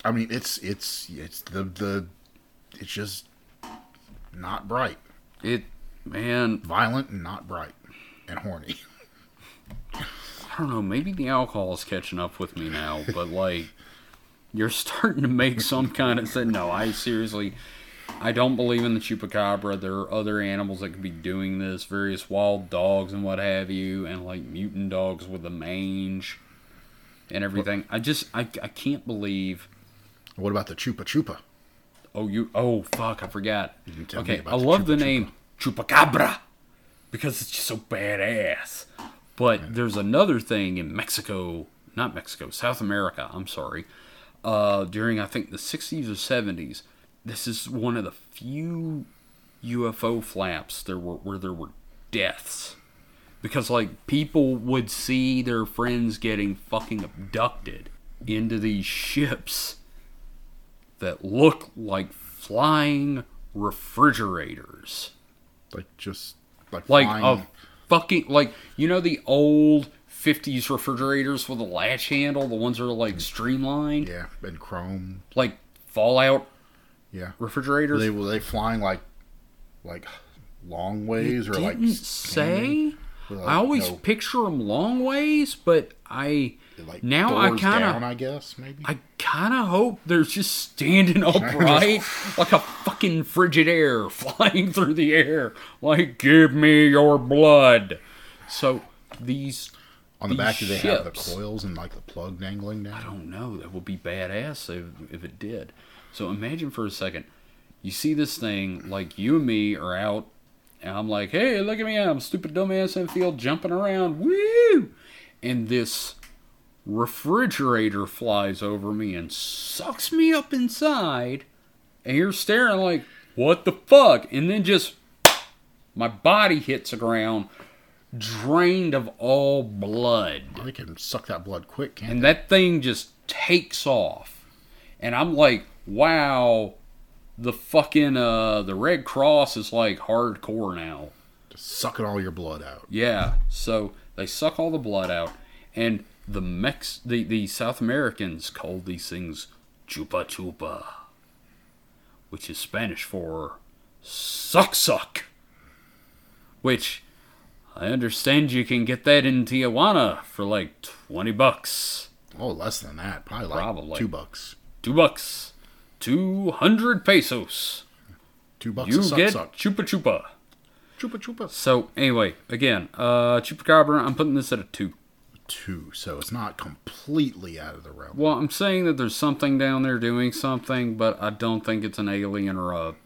I mean it's it's it's the the it's just not bright, It, man, violent and not bright, and horny. [laughs] I don't know, maybe the alcohol is catching up with me now, but like, you're starting to make some kind of sense. No, I seriously, I don't believe in the chupacabra. There are other animals that could be doing this, various wild dogs and what have you, and like mutant dogs with the mange and everything. I just, I, I can't believe. What about the chupa chupa? Oh, you, oh, fuck, I forgot. can tell me Okay, I love the Chupa name Chupacabra because it's just so badass. But there's another thing in Mexico, not Mexico, South America, I'm sorry, uh, during I think the 60s or 70s. This is one of the few UFO flaps there were where there were deaths. Because like people would see their friends getting fucking abducted into these ships that look like flying refrigerators. Like just like Like flying- a fucking like you know the old 50s refrigerators with a latch handle, the ones that are like streamlined, yeah, and chrome. like Fallout Yeah, refrigerators. Were they were they flying like like long ways or like say. With, I always no- picture them long ways, but I like now I kind of I guess maybe. I kind of hope they're just standing [laughs] upright like a fucking Frigidaire [laughs] flying through the air. Like, give me your blood. So these, On the back, do they have the coils and like the plug dangling down? I don't know. That would be badass if, if it did. So imagine for a second, you see this thing like you and me are out, and I'm like, hey, look at me, I'm stupid dumbass in the field jumping around, woo! And this refrigerator flies over me and sucks me up inside, and you're staring like, what the fuck? And then just my body hits the ground, drained of all blood They can suck that blood quick, can't and that thing just takes off and i'm like wow the fucking uh the red cross is like hardcore now? Just sucking all your blood out. yeah so they suck all the blood out and the mex the, the south americans called these things chupa chupa which is spanish for suck suck which i understand you can get that in tijuana for like 20 bucks Oh, less than that. Probably like Probably. two bucks. two bucks, two hundred pesos. Two bucks You suck get suck. chupa chupa. Chupa chupa. So anyway, again, uh, chupacabra. I'm putting this at a two. Two, so it's not completely out of the realm. Well, I'm saying that there's something down there doing something, but I don't think it's an alien or a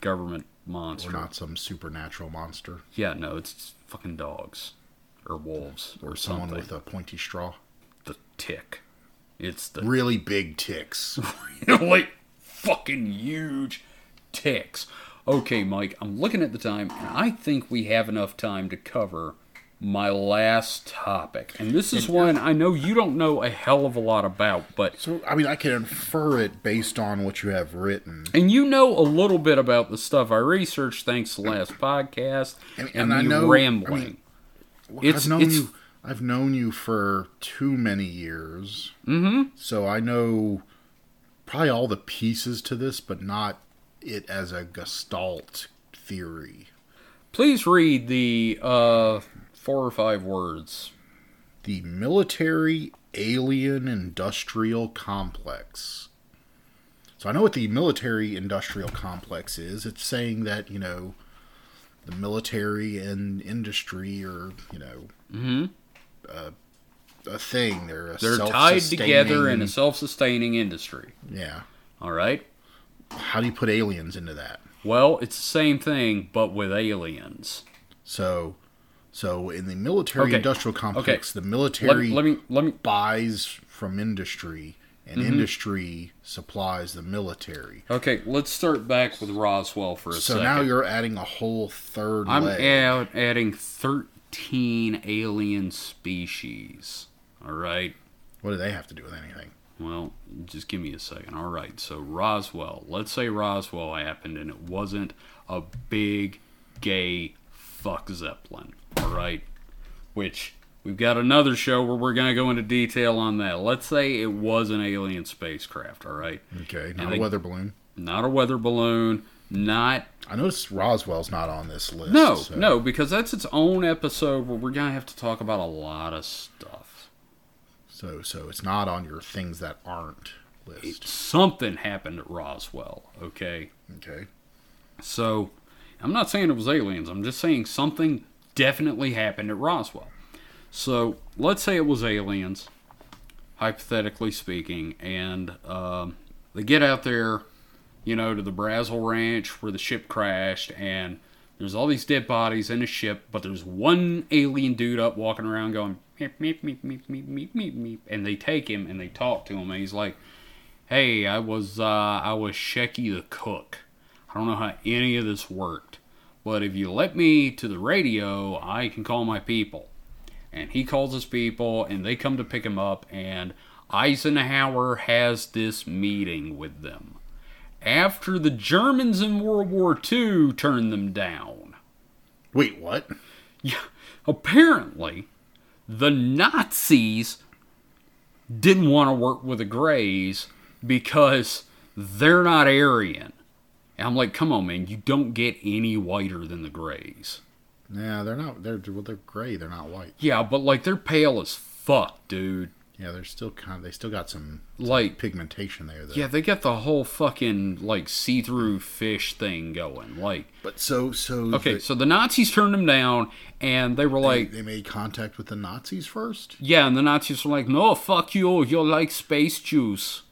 government monster. Or not some supernatural monster. Yeah, no, it's fucking dogs or wolves or, Or someone something. with a pointy straw. the tick. It's the Really big ticks. [laughs] like fucking huge ticks. Okay, Mike, I'm looking at the time, and I think we have enough time to cover my last topic. And this is one I know you don't know a hell of a lot about, but So, I mean, I can infer it based on what you have written. and you know a little bit about the stuff I researched thanks to last podcast And- and, I me know- I rambling. mean, It's- I've known it's- you. I've known you for too many years. Mm-hmm. So I know probably all the pieces to this, but not it as a gestalt theory. Please read the uh, four or five words. The military alien industrial complex. So I know what the military industrial complex is. It's saying that, you know, the military and industry are, you know, mm-hmm. a, a thing. They're a They're tied together in a self-sustaining industry. Yeah. All right. How do you put aliens into that? Well, it's the same thing, but with aliens. So, so in the military Okay. industrial complex, the military let me let me. buys from industry, and Mm-hmm. industry supplies the military. Okay, let's start back with Roswell for a So second. now you're adding a whole 3rd I'm leg. add, adding thirteen alien species. All right. what do they have to do with anything? Well, just give me a second. All right. So Roswell. Let's say Roswell happened and it wasn't a big gay fuck Zeppelin. All right. Which we've got another show where we're going to go into detail on that. Let's say it was an alien spacecraft. All right. Okay, not they- a weather balloon. Not a weather balloon. Not I noticed Roswell's not on this list. no, so- no, because that's its own episode where we're gonna have to talk about a lot of stuff. So, so it's not on your things that aren't list. Something happened at Roswell. Okay. Okay. So, I'm not saying it was aliens. I'm just saying something definitely happened at Roswell. So, let's say it was aliens, hypothetically speaking, and um, they get out there, you know, to the Brazel Ranch where the ship crashed, and there's all these dead bodies in the ship, but there's one alien dude up walking around going, meep, meep, meep, meep, meep, meep, meep, meep, and they take him and they talk to him, and he's like, hey, I was, uh, I was Shecky the cook. I don't know how any of this worked. But if you let me to the radio, I can call my people. And he calls his people, and they come to pick him up, and Eisenhower has this meeting with them. After the Germans in World War II turned them down. Wait, what? Yeah, apparently, the Nazis didn't want to work with the Greys because they're not Aryan. And I'm like, come on, man, you don't get any whiter than the Greys. Yeah, they're not. They're well, they're gray. They're not white. Yeah, but like they're pale as fuck, dude. Yeah, they're still kind of. They still got some Like, pigmentation there. Though. yeah, they got the whole fucking like see-through fish thing going. Like, But so so. okay, the- so the Nazis turned them down, and they were like, they made contact with the Nazis first. Yeah, and the Nazis were like, no, fuck you, you're like space juice.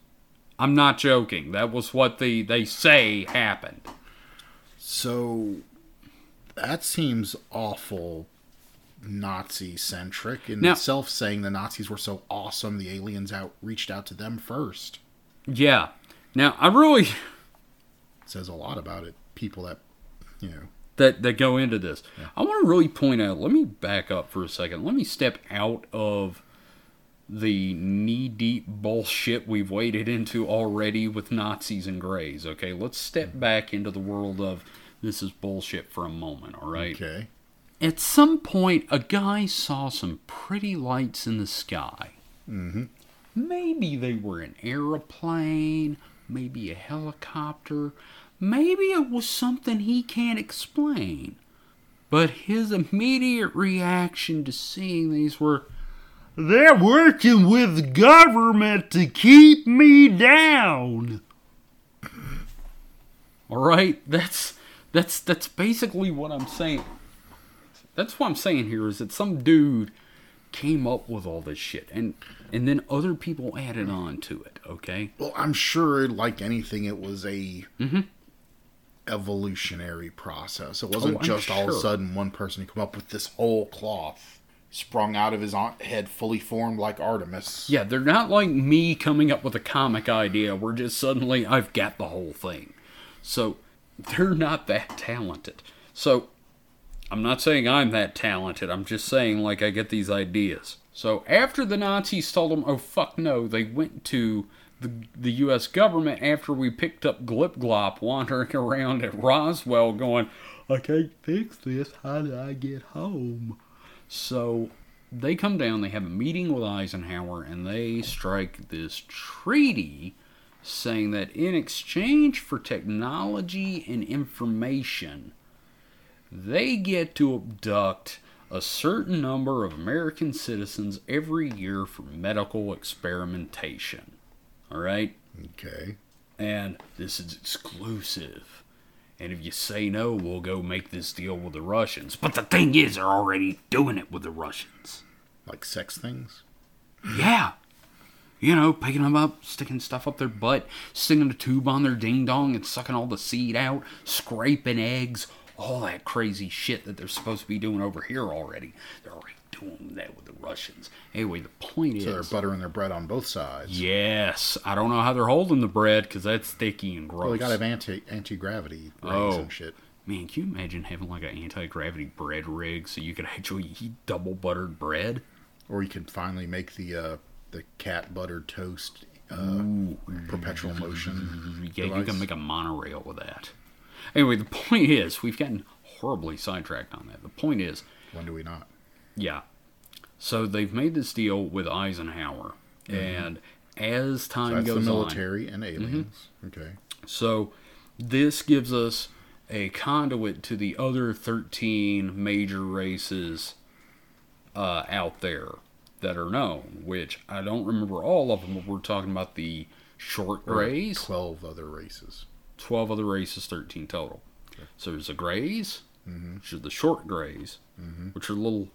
I'm not joking. That was what the, they say happened. So that seems awful Nazi centric in Now- itself, saying the Nazis were so awesome, the aliens out reached out to them first. Yeah. Now, I really, [laughs] says a lot about it. People that you know that, that go into this, I want to really point out, let me back up for a second. Let me step out of the knee deep bullshit we've waded into already with Nazis and Greys, okay? Let's step back into the world of this is bullshit for a moment, all right? okay. At some point, a guy saw some pretty lights in the sky. Mm-hmm. Maybe they were an aeroplane, maybe a helicopter, maybe it was something he can't explain. But his immediate reaction to seeing these were, they're working with government to keep me down. All right, that's that's that's basically what I'm saying. That's what I'm saying here is that some dude came up with all this shit and and then other people added on to it, okay? Well, I'm sure, like anything, it was a mm-hmm. evolutionary process. It oh, wasn't Oh, I'm just all of a sudden one person come up with this whole cloth sprung out of his head, fully formed like Artemis. Yeah, they're not like me coming up with a comic idea where just suddenly I've got the whole thing. So they're not that talented. So I'm not saying I'm that talented. I'm just saying, like, I get these ideas. So after the Nazis told them, oh, fuck no, they went to the, the U.S. government after we picked up Glip Glop wandering [laughs] around at Roswell going, I can't fix this. How do I get home? So they come down, they have a meeting with Eisenhower, and they strike this treaty saying that in exchange for technology and information, they get to abduct a certain number of American citizens every year for medical experimentation. All right? Okay. And this is exclusive. And if you say no, we'll go make this deal with the Russians. But the thing is, they're already doing it with the Russians. Like sex things? Yeah. You know, picking them up, sticking stuff up their butt, sticking a tube on their ding dong and sucking all the seed out, scraping eggs, all that crazy shit that they're supposed to be doing over here already. They're that with the Russians. Anyway, the point So they're buttering their bread on both sides. Yes, I don't know how they're holding the bread because that's sticky and gross. Well, they gotta have anti anti gravity Oh. and shit. Man, can you imagine having like an anti gravity bread rig so you could actually eat double buttered bread? Or you could finally make the uh, the cat buttered toast uh, perpetual motion. [laughs] Yeah, you can make a monorail with that. Anyway, the point is, we've gotten horribly sidetracked on that. The point is, When do we not? yeah. So they've made this deal with Eisenhower, and as So time that's the goes on, military and aliens. Okay. So this gives us a conduit to the other 13 major races uh, out there that are known, which I don't remember all of them, but we're talking about the short Or grays, Twelve other races. 12 other races, 13 total. Okay. So there's the grays, mm-hmm. which are the short grays, which are little,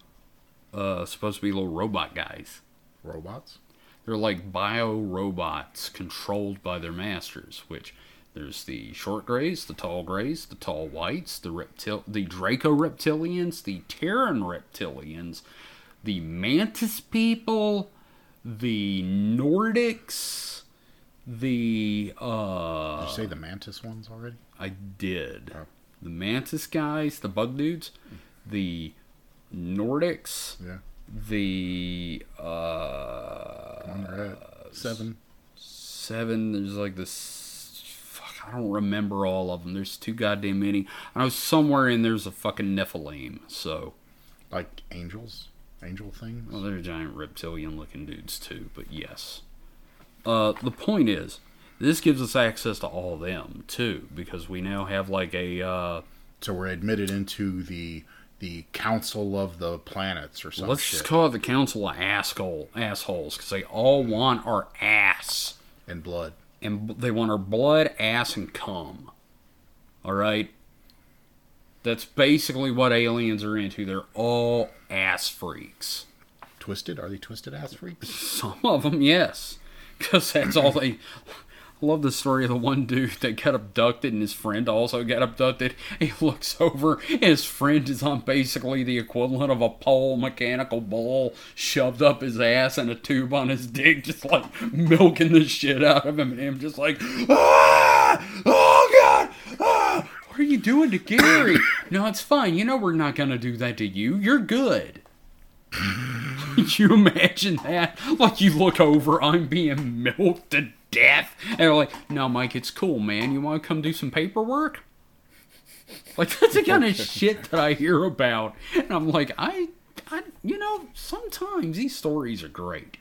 uh, supposed to be little robot guys. Robots. They're like bio robots controlled by their masters, which there's the short grays, the tall grays, the tall whites, the reptil the Draco reptilians, the Terran reptilians, the mantis people, the Nordics, the uh Did you say the mantis ones already? I did. Oh. The mantis guys, the bug dudes, the Nordics, Yeah. the uh seven. seven. There's like this. Fuck, I don't remember all of them. There's too goddamn many. I know somewhere in there's a fucking Nephilim. So, Like angels, angel things. well, they're giant reptilian-looking dudes too. But yes. Uh, the point is, this gives us access to all of them too, because we now have like a. Uh, So we're admitted into the the council of the planets or something. let's shit. just call it the Council of Asshole assholes, because they all want our ass. and blood. and they want our blood, ass, and cum. All right. That's basically what aliens are into. They're all ass freaks. Twisted? Are they twisted ass freaks? Some of them, yes, because that's all they. I love the story of the one dude that got abducted and his friend also got abducted. [laughs] He looks over and his friend is on basically the equivalent of a pole mechanical ball shoved up his ass and a tube on his dick, just like milking the shit out of him, and him just like, ah, oh god, ah, what are you doing to Gary? [coughs] no, it's fine. You know we're not gonna do that to you. You're good. Could [laughs] you imagine that? Like you look over, I'm being milked to death, and they're like, "No, Mike, it's cool, man. You want to come do some paperwork?" Like [laughs] that's the kind of [laughs] shit that I hear about, and I'm like, I, I, you know, sometimes these stories are great.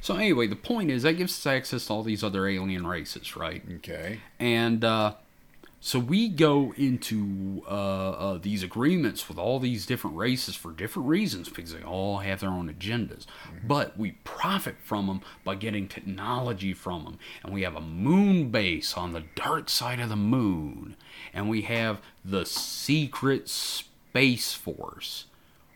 So anyway, the point is that gives us access to all these other alien races, right? Okay. And uh, so we go into uh, uh, these agreements with all these different races for different reasons because they all have their own agendas. But we profit from them by getting technology from them. And we have a moon base on the dark side of the moon. And we have the secret Space Force,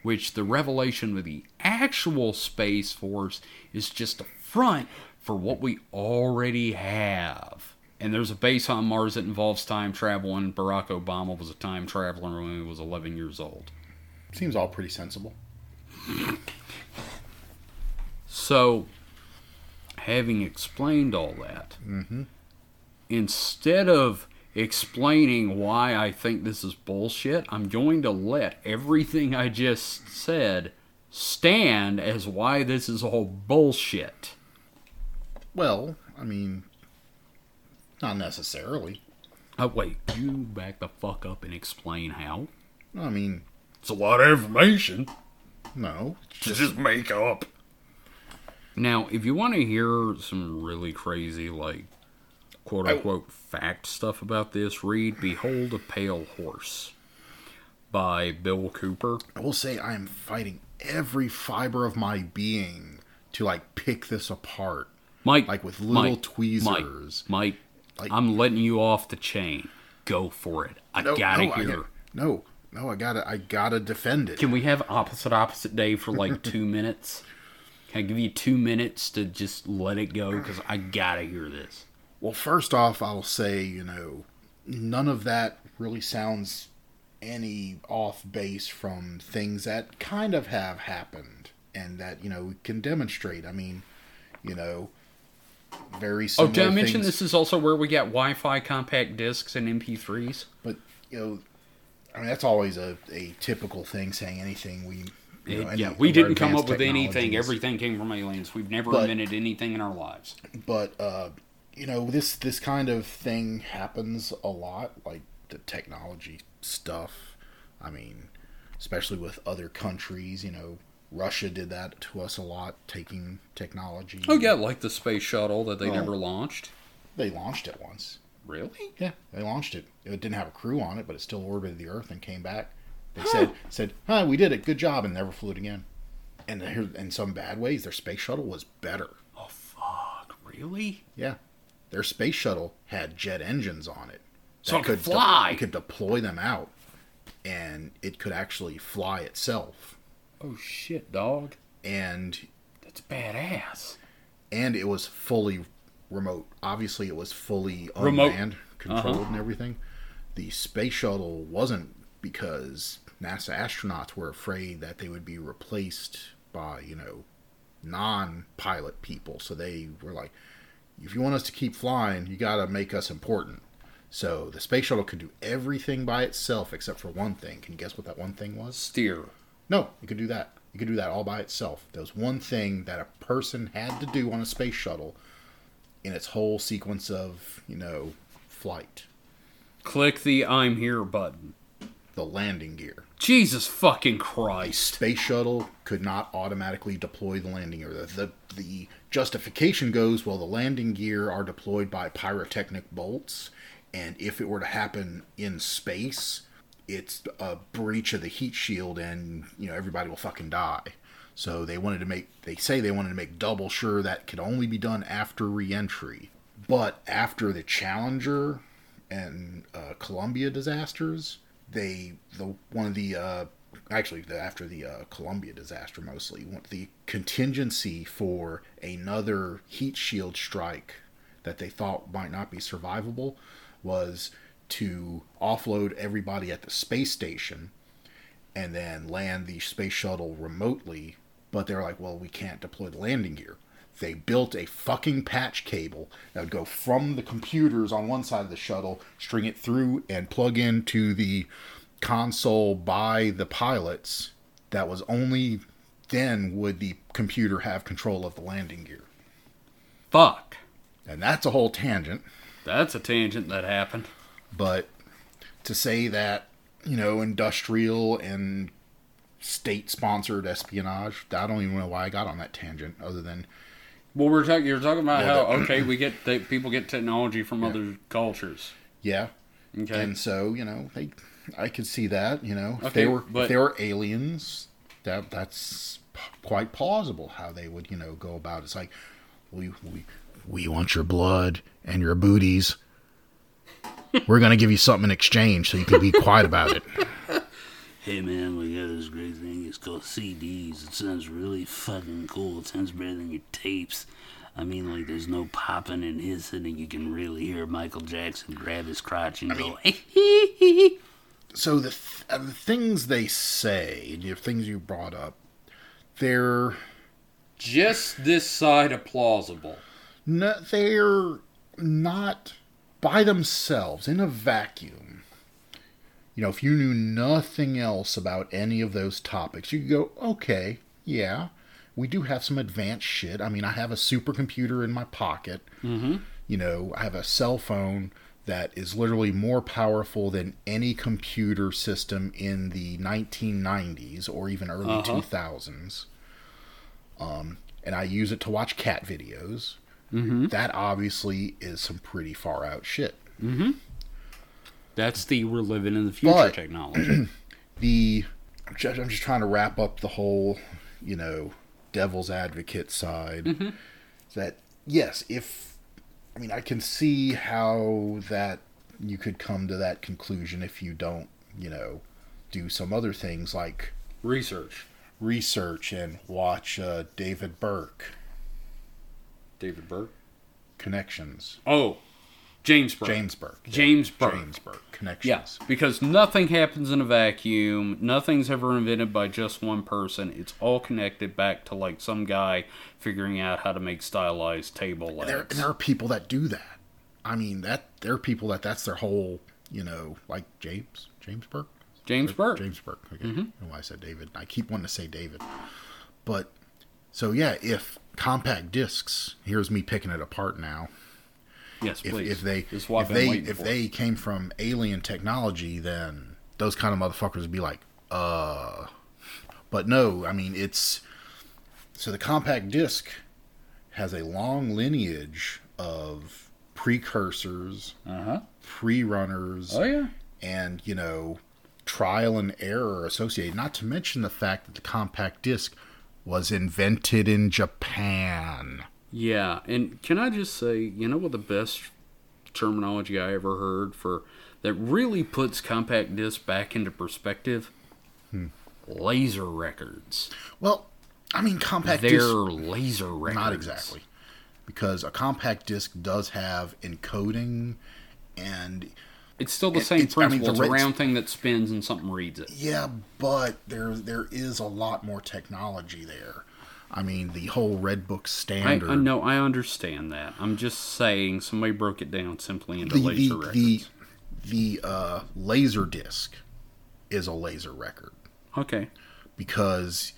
which the revelation of the actual Space Force is just a front for what we already have. And there's a base on Mars that involves time travel, and Barack Obama was a time traveler when he was 11 years old. Seems all pretty sensible. So, having explained all that, mm-hmm. instead of explaining why I think this is bullshit, I'm going to let everything I just said stand as why this is all bullshit. Well, I mean, not necessarily. Oh, wait, you back the fuck up and explain how? I mean, It's a lot of information no. to just make up. Now, if you want to hear some really crazy, like, quote unquote, oh. fact stuff about this, read Behold a Pale Horse by Bill Cooper. I will say I am fighting every fiber of my being to like pick this apart. Mike, Like with little Mike, tweezers. Mike, Mike Like- I'm letting you off the chain. Go for it. I No, gotta no, I hear. gotta- no, no, I gotta, I gotta defend it. Can we have opposite opposite day for like [laughs] two minutes? Can I give you two minutes to just let it go? Because I gotta hear this. Well, first off, I'll say, you know, none of that really sounds any off base from things that kind of have happened and that, you know, we can demonstrate. I mean, you know, very Oh, similar did I mention this is also where we get Wi-Fi compact discs and MP3s? But, you know, I mean, that's always a, a typical thing saying anything we. You know, It- any yeah, we didn't come up with anything. Everything came from aliens. We've never But- invented anything in our lives. but uh, you know this this kind of thing happens a lot like the technology stuff i mean especially with other countries you know russia did that to us a lot taking technology Oh yeah, like the space shuttle that they Oh. never launched. they launched it once Really? yeah they launched it it didn't have a crew on it but it still orbited the earth and came back they said said huh we did it good job and never flew it again and in some bad ways their space shuttle was better Oh fuck! Really? Yeah. Their space shuttle had jet engines on it. So it could de- fly. it could deploy them out, and it could actually fly itself. Oh shit, dog! And That's badass. and it was fully remote. Obviously, it was fully unmanned, uh-huh. controlled, and everything. The space shuttle wasn't because NASA astronauts were afraid that they would be replaced by you know non-pilot people. So they were like, if you want us to keep flying, you got to make us important. So the space shuttle could do everything by itself except for one thing. Can you guess what that one thing was? Steer. No, you could do that. You could do that all by itself. There was one thing that a person had to do on a space shuttle in its whole sequence of, you know, flight. Click the "I'm here" button. The landing gear. Jesus fucking Christ! Space shuttle could not automatically deploy the landing gear. The, the, the justification goes, well, the landing gear are deployed by pyrotechnic bolts, and if it were to happen in space, it's a breach of the heat shield, and you know everybody will fucking die. So they wanted to make. They say they wanted to make double sure that could only be done after reentry. But after the Challenger and uh, Columbia disasters, they the one of the uh, actually the, after the uh, Columbia disaster mostly the contingency for another heat shield strike that they thought might not be survivable was to offload everybody at the space station and then land the space shuttle remotely. But they're like, well, we can't deploy the landing gear. They built a fucking patch cable that would go from the computers on one side of the shuttle, string it through, and plug into the console by the pilots. That was only then would the computer have control of the landing gear. Fuck. And that's a whole tangent. That's a tangent that happened. But to say that you know industrial and state sponsored espionage i don't even know why i got on that tangent other than Well, we're talking. You're talking about Well, how [clears throat] okay we get they, people get technology from other cultures. yeah Okay. and so you know they i could see that you know if they were but- if they were aliens that that's p- quite plausible how they would you know go about it. it's like we we we want your blood and your booties we're going to give you something in exchange so you can be quiet about it [laughs] Hey man, we got this great thing. It's called CDs. It sounds really fucking cool. It sounds better than your tapes. I mean, like, there's no popping and hissing, and you can really hear Michael Jackson grab his crotch and go, so the, th- uh, the things they say, the things you brought up, they're Just this side of plausible. no, they're not by themselves in a vacuum, you know, if you knew nothing else about any of those topics, you could go, okay, yeah, we do have some advanced shit. I mean, I have a supercomputer in my pocket. Mm-hmm. You know, I have a cell phone that is literally more powerful than any computer system in the 1990s or even early Uh-huh. 2000s. Um, and I use it to watch cat videos. Mm-hmm. That obviously is some pretty far out shit. That's the we're living in the future But- technology. [clears throat] the I'm just, I'm just trying to wrap up the whole, you know, devil's advocate side. Mm-hmm. That yes, if I mean I can see how that you could come to that conclusion if you don't, you know, do some other things like Research. research and watch uh, David Burke David Burke. connections. Oh, James Burke. James Burke. yeah, James Burke. James Burke connections. Yes, because nothing happens in a vacuum. Nothing's ever invented by just one person. It's all connected back to like some guy figuring out how to make stylized table And there, there are people that do that. I mean, that there are people that that's their whole, you know, like James James Burke. James Burke. James Burke. Okay. Mm-hmm. I don't know why I said David. I keep wanting to say David. But so yeah, if compact discs, here's me picking it apart now. Yes, If, please. if they This is what if they if for. they came from alien technology, then those kind of motherfuckers would be like, uh. But no, I mean it's so the compact disc has a long lineage of precursors, Uh-huh. pre-runners, Oh yeah. and you know trial and error associated not to mention the fact that the compact disc was invented in japan Yeah, and can I just say, you know what the best terminology I ever heard for that really puts compact disc back into perspective? Hmm. Laser records. well i mean compact discs. They're disc laser records. not exactly because a compact disc does have encoding and It's still the same it's- I mean, principle. it's a round thing that spins and something reads it. yeah but there there is a lot more technology there i mean the whole red book I, standard I know, I understand that. I'm just saying somebody broke it down simply into the laser the, records. the the uh, laser disc is a laser record okay. because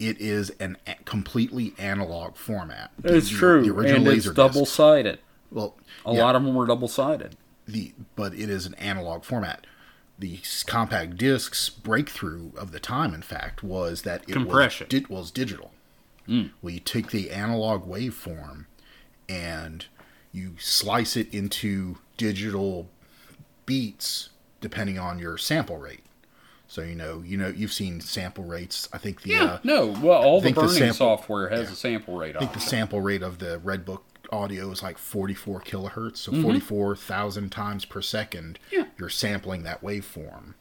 it is an a- completely analog format. It's the- true. The original and laser it's double sided. Well, A yeah, lot of them were double sided. The but it is an analog format. The compact disc's breakthrough of the time, in fact, was that it Compression. was, di- was digital. Well, you take the analog waveform and you slice it into digital beats depending on your sample rate. So you know, you know, you've seen sample rates. I think the Yeah, uh, no. Well, all the think the burning sample- software has yeah. a sample rate I think on the sample rate of the Redbook audio is like 44 kilohertz, so Mm-hmm. 44,000 times per second. Yeah. You're sampling that waveform.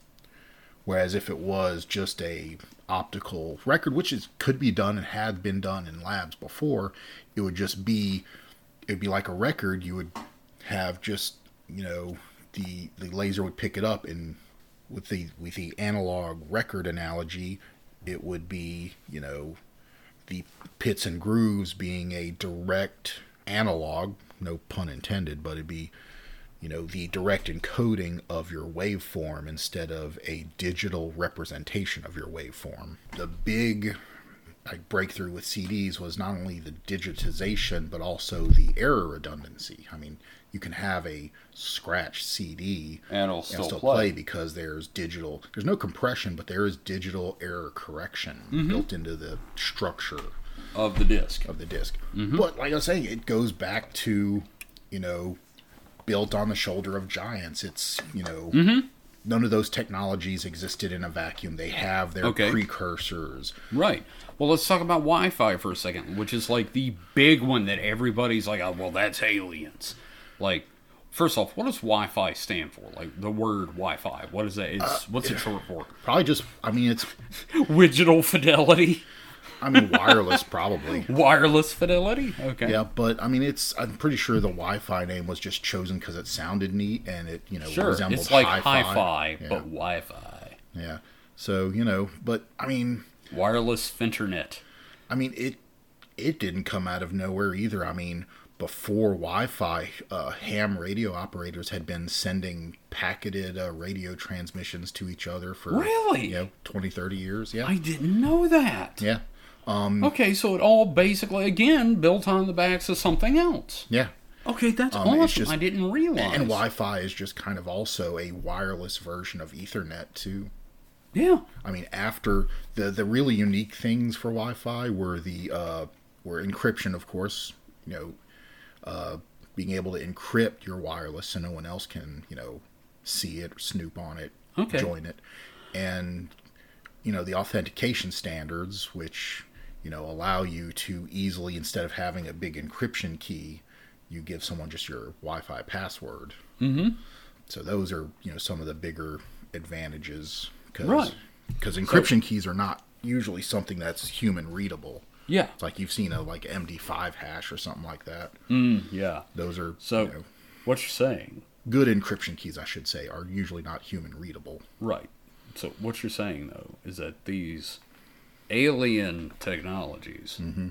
Whereas if it was just a optical record, which is could be done and had been done in labs before, it would just be it would be like a record. You would have just you know the the laser would pick it up and with the with the analog record analogy, it would be you know the pits and grooves being a direct analog, no pun intended, but it'd be, you know, the direct encoding of your waveform instead of a digital representation of your waveform. The big like breakthrough with CDs was not only the digitization but also the error redundancy. I mean, you can have a scratch CD And it'll and still, still play. play because there's digital there's no compression but there is digital error correction mm-hmm. built into the structure of the disc. of the disc mm-hmm. but like i was saying it goes back to you know built on the shoulder of giants it's you know mm-hmm. none of those technologies existed in a vacuum they have their Okay. precursors Right. Well, let's talk about Wi Fi for a second, which is like the big one that everybody's like, oh, well, that's aliens. Like, first off, what does Wi Fi stand for? Like, the word Wi Fi. What is that? It's, uh, what's it short for? probably just i mean it's [laughs] Digital fidelity? I mean wireless probably [laughs] Wireless fidelity? Okay. yeah but i mean it's i'm pretty sure the wi-fi name was just chosen because it sounded neat and it you know Sure. resembled It's like hi-fi. hi fi, yeah. but Wi Fi. yeah so you know but i mean Wireless Finternet. I mean, it it didn't come out of nowhere either. I mean, before Wi-Fi, uh, ham radio operators had been sending packeted uh, radio transmissions to each other for Really? you know 20, 30 years. Yeah, I didn't know that. yeah, Okay, so it all basically again built on the backs of something else. yeah. Okay, that's Um, awesome. just- I didn't realize. And Wi-Fi is just kind of also a wireless version of Ethernet too. Yeah. I mean, after the the really unique things for Wi-Fi were the uh, were encryption, of course. You know, uh, being able to encrypt your wireless so no one else can you know see it snoop on it, Okay. join it, and you know the authentication standards, which you know allow you to easily instead of having a big encryption key, you give someone just your Wi-Fi password. Mm-hmm. So those are you know some of the bigger advantages because Right. because encryption keys are not usually something that's human readable. Yeah. It's like you've seen a like MD5 hash or something like that. Mm, yeah. Those are So, you know, what you're saying, good encryption keys, I should say, are usually not human readable. right? So, what you're saying though is that these alien technologies, mm-hmm.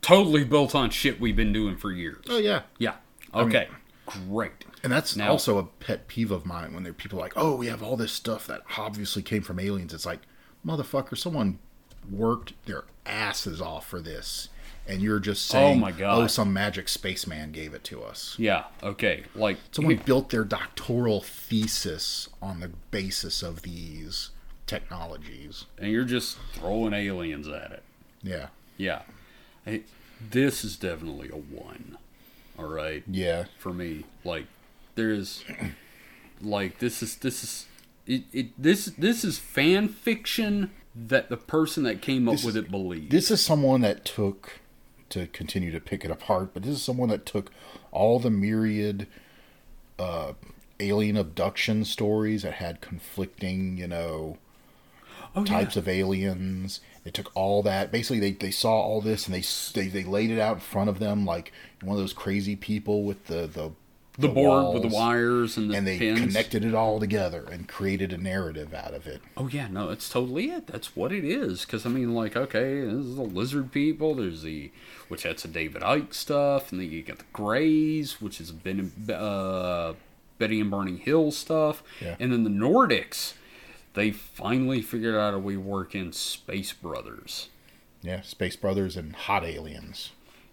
totally built on shit we've been doing for years. Oh yeah, Yeah. Okay. Great. and that's Now- also a pet peeve of mine when there are people like, oh, we have all this stuff that obviously came from aliens. It's like, motherfucker, someone worked their asses off for this. And you're just oh, saying, Oh, my God. oh, some magic spaceman gave it to us. Yeah. Okay. Like Someone [laughs] built their doctoral thesis on the basis of these technologies. and you're just throwing aliens at it. Yeah. Yeah. Hey, this is definitely a one. All right. Yeah. For me, like there's like this is this is it, it this this is fan fiction that the person that came up This- with it believed. This is someone that took, to continue to pick it apart, but this is someone that took all the myriad uh, alien abduction stories that had conflicting, you know, oh, types yeah. of aliens. They took all that. Basically, they, they saw all this and they, they they laid it out in front of them like one of those crazy people with the the, the board with the wires and the and they pins. connected it all together and created a narrative out of it. Oh yeah, no, it's totally it. That's what it is. Because I mean, like, okay, this is the lizard people. There's the, which that's the David Icke stuff, and then you got the Greys, which is Ben, uh, Betty and Barney Hill stuff, Yeah. and then the Nordics. They finally figured out a way to work in Space Brothers. Yeah, Space Brothers and hot aliens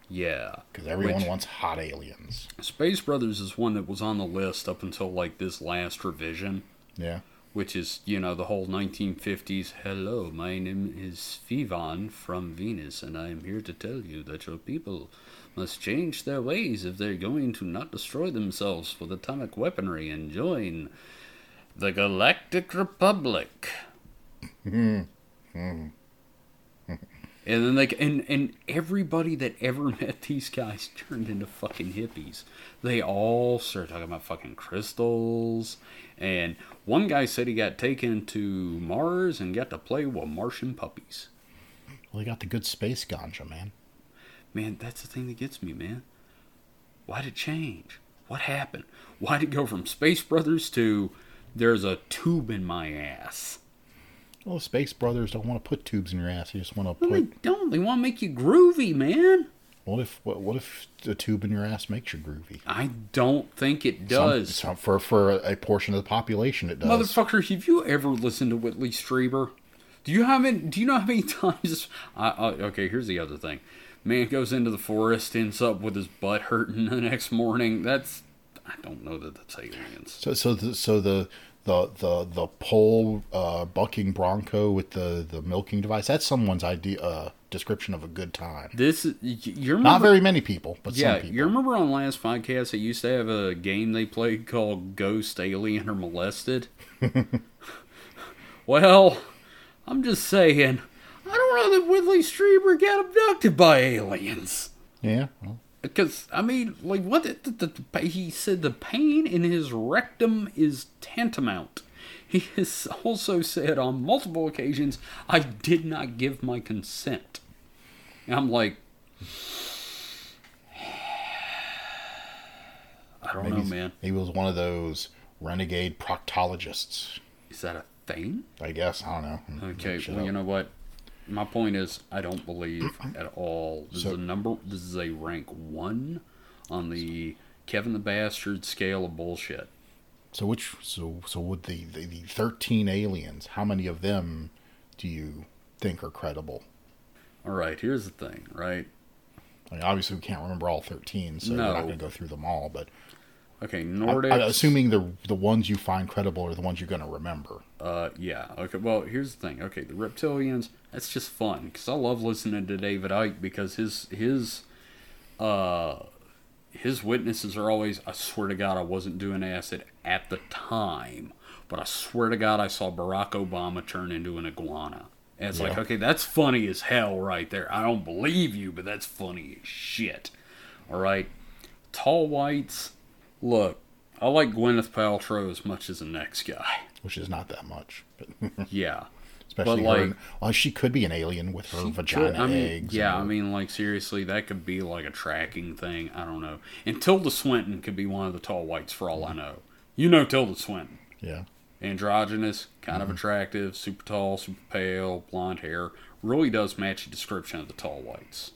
Yeah, because everyone Which- wants hot aliens. Space Brothers is one that was on the list up until like this last revision. Yeah. which is you know the whole 1950s hello my name is Vivan from Venus and I am here to tell you that your people must change their ways if they're going to not destroy themselves with atomic weaponry and join the Galactic Republic. And then they and and everybody that ever [laughs] met these guys turned into fucking hippies. They all started talking about fucking crystals. And one guy said he got taken to Mars and got to play with Martian puppies. Well, they got the good space ganja, man. Man, that's the thing that gets me, man. Why'd it change? What happened? Why'd it go from Space Brothers to there's a tube in my ass? Well, the Space Brothers don't want to put tubes in your ass. They just want to Well, they put. don't. They want to make you groovy, man. What if what, what if a tube in your ass makes you groovy? I don't think it does. some- for for a, portion of the population, it does. Motherfucker, have you ever listened to Whitley Strieber? Do you have any, Do you know how many [laughs] times? I, I, okay, here's the other thing. Man goes into the forest, ends up with his butt hurting the next morning. That's I don't know that that's aliens. So so the, so the the the the pole uh, bucking bronco with the the milking device. That's someone's idea uh, description of a good time. This you remember? Not very many people, but yeah, some people. you remember on last podcast they used to have a game they played called Ghost, Alien, or Molested? [laughs] well, I'm just saying, I don't know that Whitley Strieber got abducted by aliens. Yeah. Well, Because I mean, like, what the, the, he said, the pain in his rectum is tantamount. He has [laughs] also said on multiple occasions, "I did not give my consent." And I'm like, [sighs] I don't maybe know, man. He was one of those renegade proctologists. Is that a thing? I guess I don't know. Okay, well, up. you know what? My point is, I don't believe [clears throat] at all. This So- is a number. This is a rank one on the Kevin the Bastard scale of bullshit. So which so so would the, the the thirteen aliens? How many of them do you think are credible? All right, here's the thing, right? I mean, obviously, we can't remember all thirteen, so we're not going to go through them all. But Okay, Nordic. Assuming the the ones you find credible are the ones you're going to remember. Uh, yeah. Okay. Well, here's the thing. Okay, the reptilians. That's just fun because I love listening to David Icke because his his uh his witnesses are always. I swear to God, I wasn't doing acid at the time, but I swear to God, I saw Barack Obama turn into an iguana. And it's like, okay, that's funny as hell right there. I don't believe you, but that's funny as shit. All right, tall whites. Look, I like Gwyneth Paltrow as much as the next guy. which is not that much. But [laughs] Yeah. Especially But, her, like- well, she could be an alien with her vagina could- I mean, eggs. Yeah, I mean, like seriously, that could be like a tracking thing. I don't know. And Tilda Swinton could be one of the tall whites for all I know. You know Tilda Swinton, yeah. androgynous, kind Mm-hmm. of attractive, super tall, super pale, blonde hair. Really does match the description of the tall whites.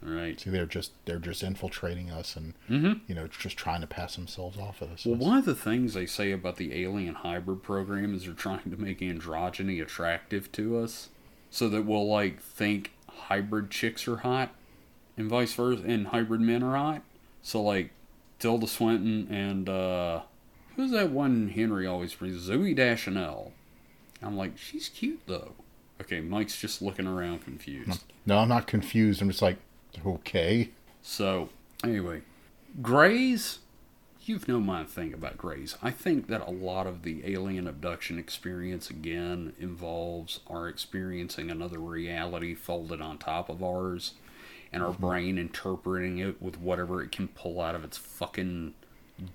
Right. See, they're just they're just infiltrating us and you know just trying to pass themselves off of us. Mm-hmm. Well, one of the things they say about the alien hybrid program is they're trying to make androgyny attractive to us, so that we'll like think hybrid chicks are hot, and vice versa, and hybrid men are hot. So like Tilda Swinton and uh, who's that one Henry always brings? Zooey Deschanel. I'm like, she's cute though. Okay, Mike's just looking around confused. no, I'm not confused. I'm just like, okay. So, anyway, Grays, you've known my thing about Grays. I think that a lot of the alien abduction experience, again, involves our experiencing another reality folded on top of ours, and our mm-hmm. brain interpreting it with whatever it can pull out of its fucking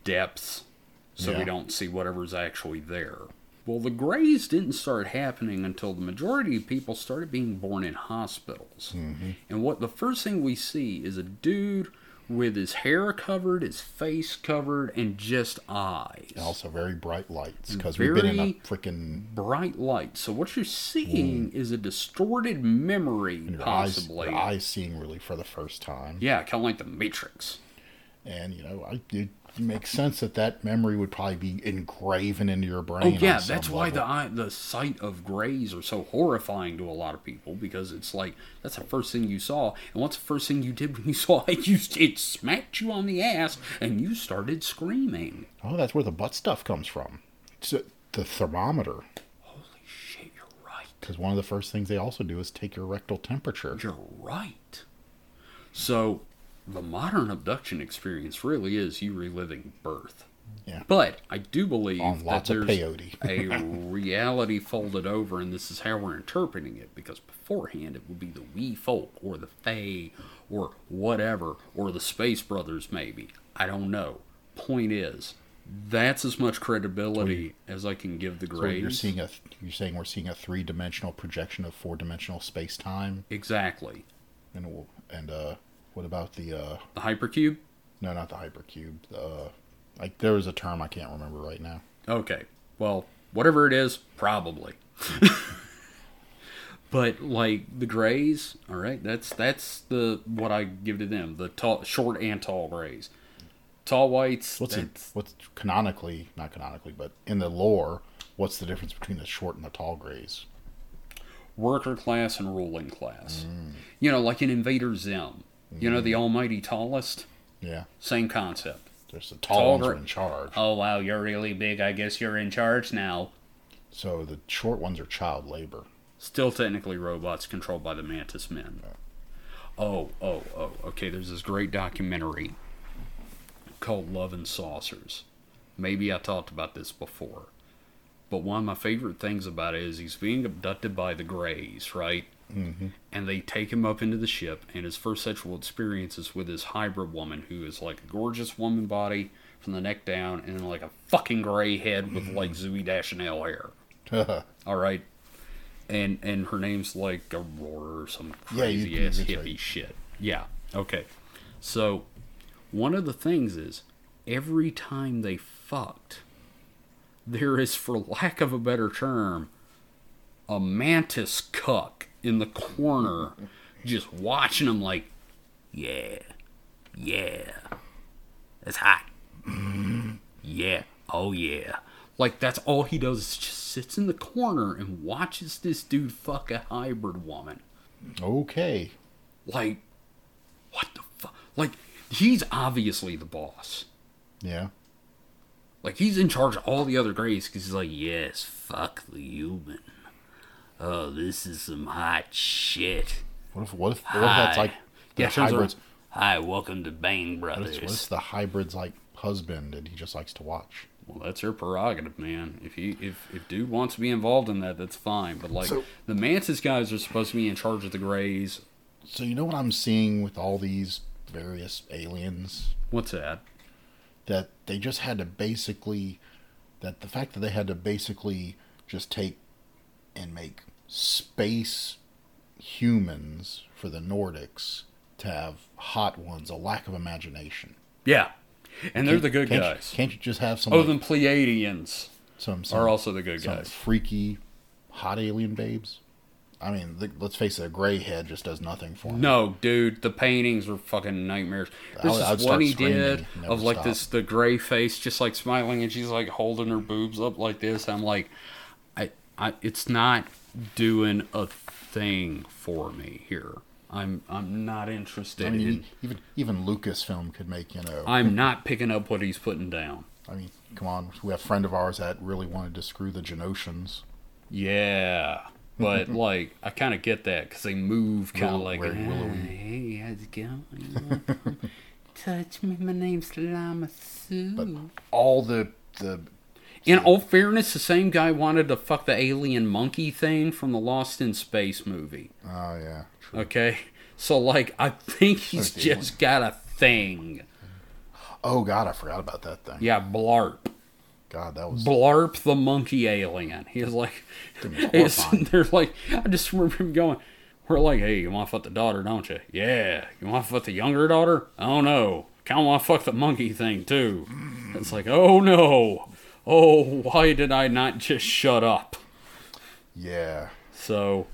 depths so we don't see whatever's actually there. Well, the Greys didn't start happening until the majority of people started being born in hospitals. Mm-hmm. And what the first thing we see is a dude with his hair covered, his face covered, and just eyes. And also very bright lights because we've been in a freaking Bright light. So what you're seeing mm. is a distorted memory, your eyes, possibly. your eyes seeing really for the first time. Yeah, kind of like the Matrix. And you know, I, it makes sense that that memory would probably be engraven into your brain. Oh yeah, that's why level. the the sight of grays are so horrifying to a lot of people because it's like that's the first thing you saw, and what's the first thing you did when you [laughs] saw it? You it smacked you on the ass, and you started screaming. Oh, that's where the butt stuff comes from. It's a- the thermometer. Holy shit, you're right. Because one of the first things they also do is take your rectal temperature. You're right. So, the modern abduction experience really is you reliving birth. Yeah. But I do believe On that there's a [laughs] reality folded over, and this is how we're interpreting it. Because beforehand, it would be the wee folk, or the fae, or whatever, or the space brothers, maybe. I don't know. Point is, that's as much credibility as I can give the So you're seeing a you're saying we're seeing a three dimensional projection of four dimensional space time, exactly. and and uh, what about the uh, The hypercube. no, not the hypercube. The, uh, like there was a term I can't remember right now. Okay. Well, whatever it is, probably. [laughs] but like the grays, all right, that's that's the what I give to them, the tall, short and tall grays. Tall whites, What's that's, What's canonically not canonically, but in the lore, what's the difference between the short and the tall grays? worker class and ruling class. Mm. You know, like in Invader Zim. You know, the mm-hmm. almighty tallest, Yeah, same concept. there's the tall, Tall ones are in charge. Oh wow, you're really big. I guess you're in charge now. So the short ones are child labor. Still technically robots controlled by the Mantis Men. Oh, oh, oh. Okay, there's this great documentary called Love and Saucers. Maybe I talked about this before. But one of my favorite things about it is he's being abducted by the Greys, right? Mm-hmm. And they take him up into the ship, and his first sexual experience is with this hybrid woman who is like a gorgeous woman body from the neck down, and like a fucking gray head with like Zooey Deschanel hair. [laughs] All right, and and her name's like Aurora or some Yeah, crazy ass hippie right. shit. Yeah. Okay. So one of the things is every time they fucked, there is, for lack of a better term, a mantis cuck in the corner, just watching him like, yeah, yeah, it's hot. Yeah, oh yeah. Like that's all he does is just sits in the corner and watches this dude fuck a hybrid woman. Okay. Like, what the fuck? Like, he's obviously the boss. Yeah. Like, he's in charge of all the other Greys because he's like, yes, fuck the human. Oh, this is some hot shit. What if what if, what if that's like the Yeah, hybrids? Hi, welcome to Bang Brothers. if, what if the hybrid's like husband and he just likes to watch? Well, that's her prerogative, man. If he if if dude wants to be involved in that, that's fine. But like So- the Mantis guys are supposed to be in charge of the Greys. So you know what I'm seeing with all these various aliens What's that? that they just had to basically that the fact that they had to basically just take and make space humans for the Nordics to have hot ones, a lack of imagination. Yeah, and they're the good can't guys. You, can't you just have some oh, like, the Pleiadians some, some are also the good some guys. freaky hot alien babes? I mean, th- let's face it, a gray head just does nothing for me. No, dude, the paintings are fucking nightmares. There's I this one he did of like this the gray face, just like smiling, and she's like holding her boobs up like this. I'm like, I, it's not doing a thing for me here. I'm, I'm not interested. I mean, in, even even Lucasfilm could make you know. I'm not picking up what he's putting down. I mean, come on, we have a friend of ours that really wanted to screw the Geonosians. Yeah, but [laughs] like I kind of get that because they move kind of like, willowy. hey, how's it going? You wanna come Touch me, my name's Lama Su. All the the In all fairness, the same guy wanted to fuck the alien monkey thing from the Lost in Space movie. oh yeah, true. Okay, so like I think he's just got a thing. Oh god, I forgot about that thing. Yeah, Blarp. God, that was Blarp the monkey alien. He was like, [laughs] [laughs] he's sitting like, I just remember him going, we're like, hey, you want to fuck the daughter, don't you? Yeah. You want to fuck the younger daughter? Oh no. Kind of want to fuck the monkey thing too. It's like, oh no. Oh, why did I not just shut up? yeah, So,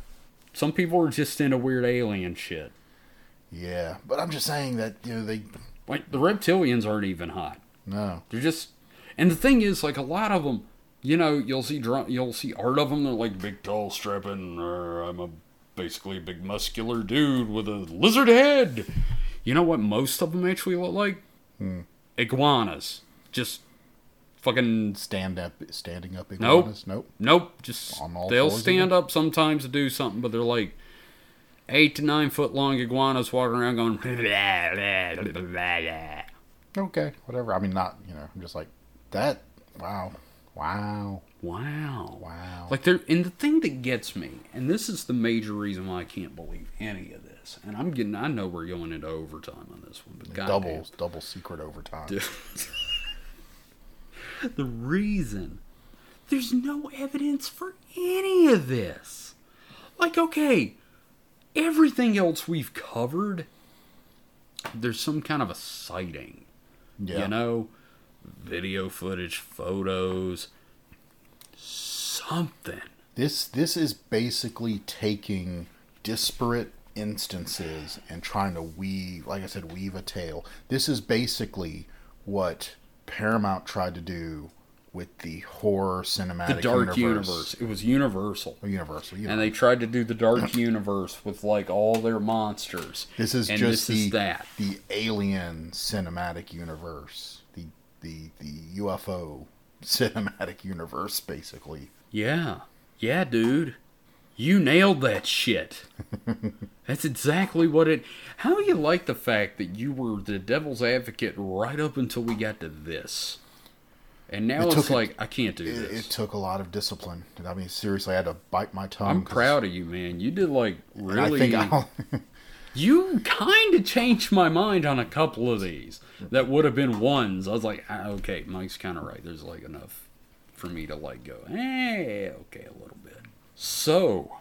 some people are just into weird alien shit. yeah. But I'm just saying that you know they Like the reptilians aren't even hot. no. They're just, and the thing is, like a lot of them, you know, you'll see dr- you'll see art of them. They're like big, tall, strapping. Or I'm a basically a big, muscular dude with a lizard head. You know what? Most of them actually look like hmm. iguanas. Just fucking Stand up, standing up. Nope. iguanas? Nope. Nope. Just they'll stand up sometimes to do something, but they're like eight to nine foot long iguanas walking around going. Blah, [laughs] blah, blah. Okay, whatever. I mean, not you know. I'm just like that. Wow, wow, Wow. wow. Like they're and the thing that gets me, and this is the major reason why I can't believe any of this. And I'm getting, I know we're going into overtime on this one, but double, goddamn, double secret overtime. [laughs] [laughs] the reason there's no evidence for any of this. Like, okay, everything else we've covered, there's some kind of a sighting. Yeah. You know, video footage, photos, something. This this is basically taking disparate instances and trying to weave, like I said, weave a tale. This is basically what Paramount tried to do with the horror cinematic The dark universe. universe. It was universal. Or Universal. And they tried to do the dark [clears throat] universe with like all their monsters. This is and just this the is that. the alien cinematic universe, the the the UFO [laughs] cinematic universe, basically. Yeah. Yeah, dude. You nailed that shit. [laughs] That's exactly what it. How do you like the fact that you were the devil's advocate right up until we got to this? And now It it's like, I can't do It, this. it took a lot of discipline. I mean, seriously, I had to bite my tongue. I'm proud of you, man. You did like really. I think [laughs] You kind of changed my mind on a couple of these that would have been ones. I was like, ah, okay, Mike's kind of right. There's like enough for me to like go, hey, okay, a little bit. So,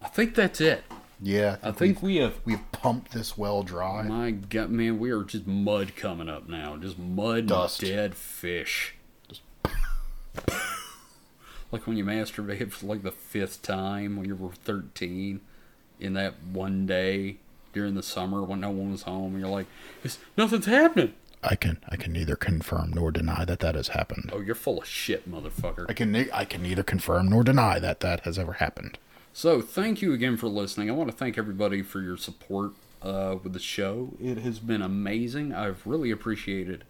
I think that's it. yeah, I think we have. we've pumped this well dry. My God, man, we are just mud coming up now. Just mud, Dust. dead fish. [laughs] like when you masturbate for like the fifth time when you were 13. in that one day during the summer when no one was home. And you're like, "It's- nothing's happening. I can I can neither confirm nor deny that that has happened. Oh, you're full of shit, motherfucker. I can ne- I can neither confirm nor deny that that has ever happened. So, thank you again for listening. I want to thank everybody for your support uh, with the show. It has been amazing. I've really appreciated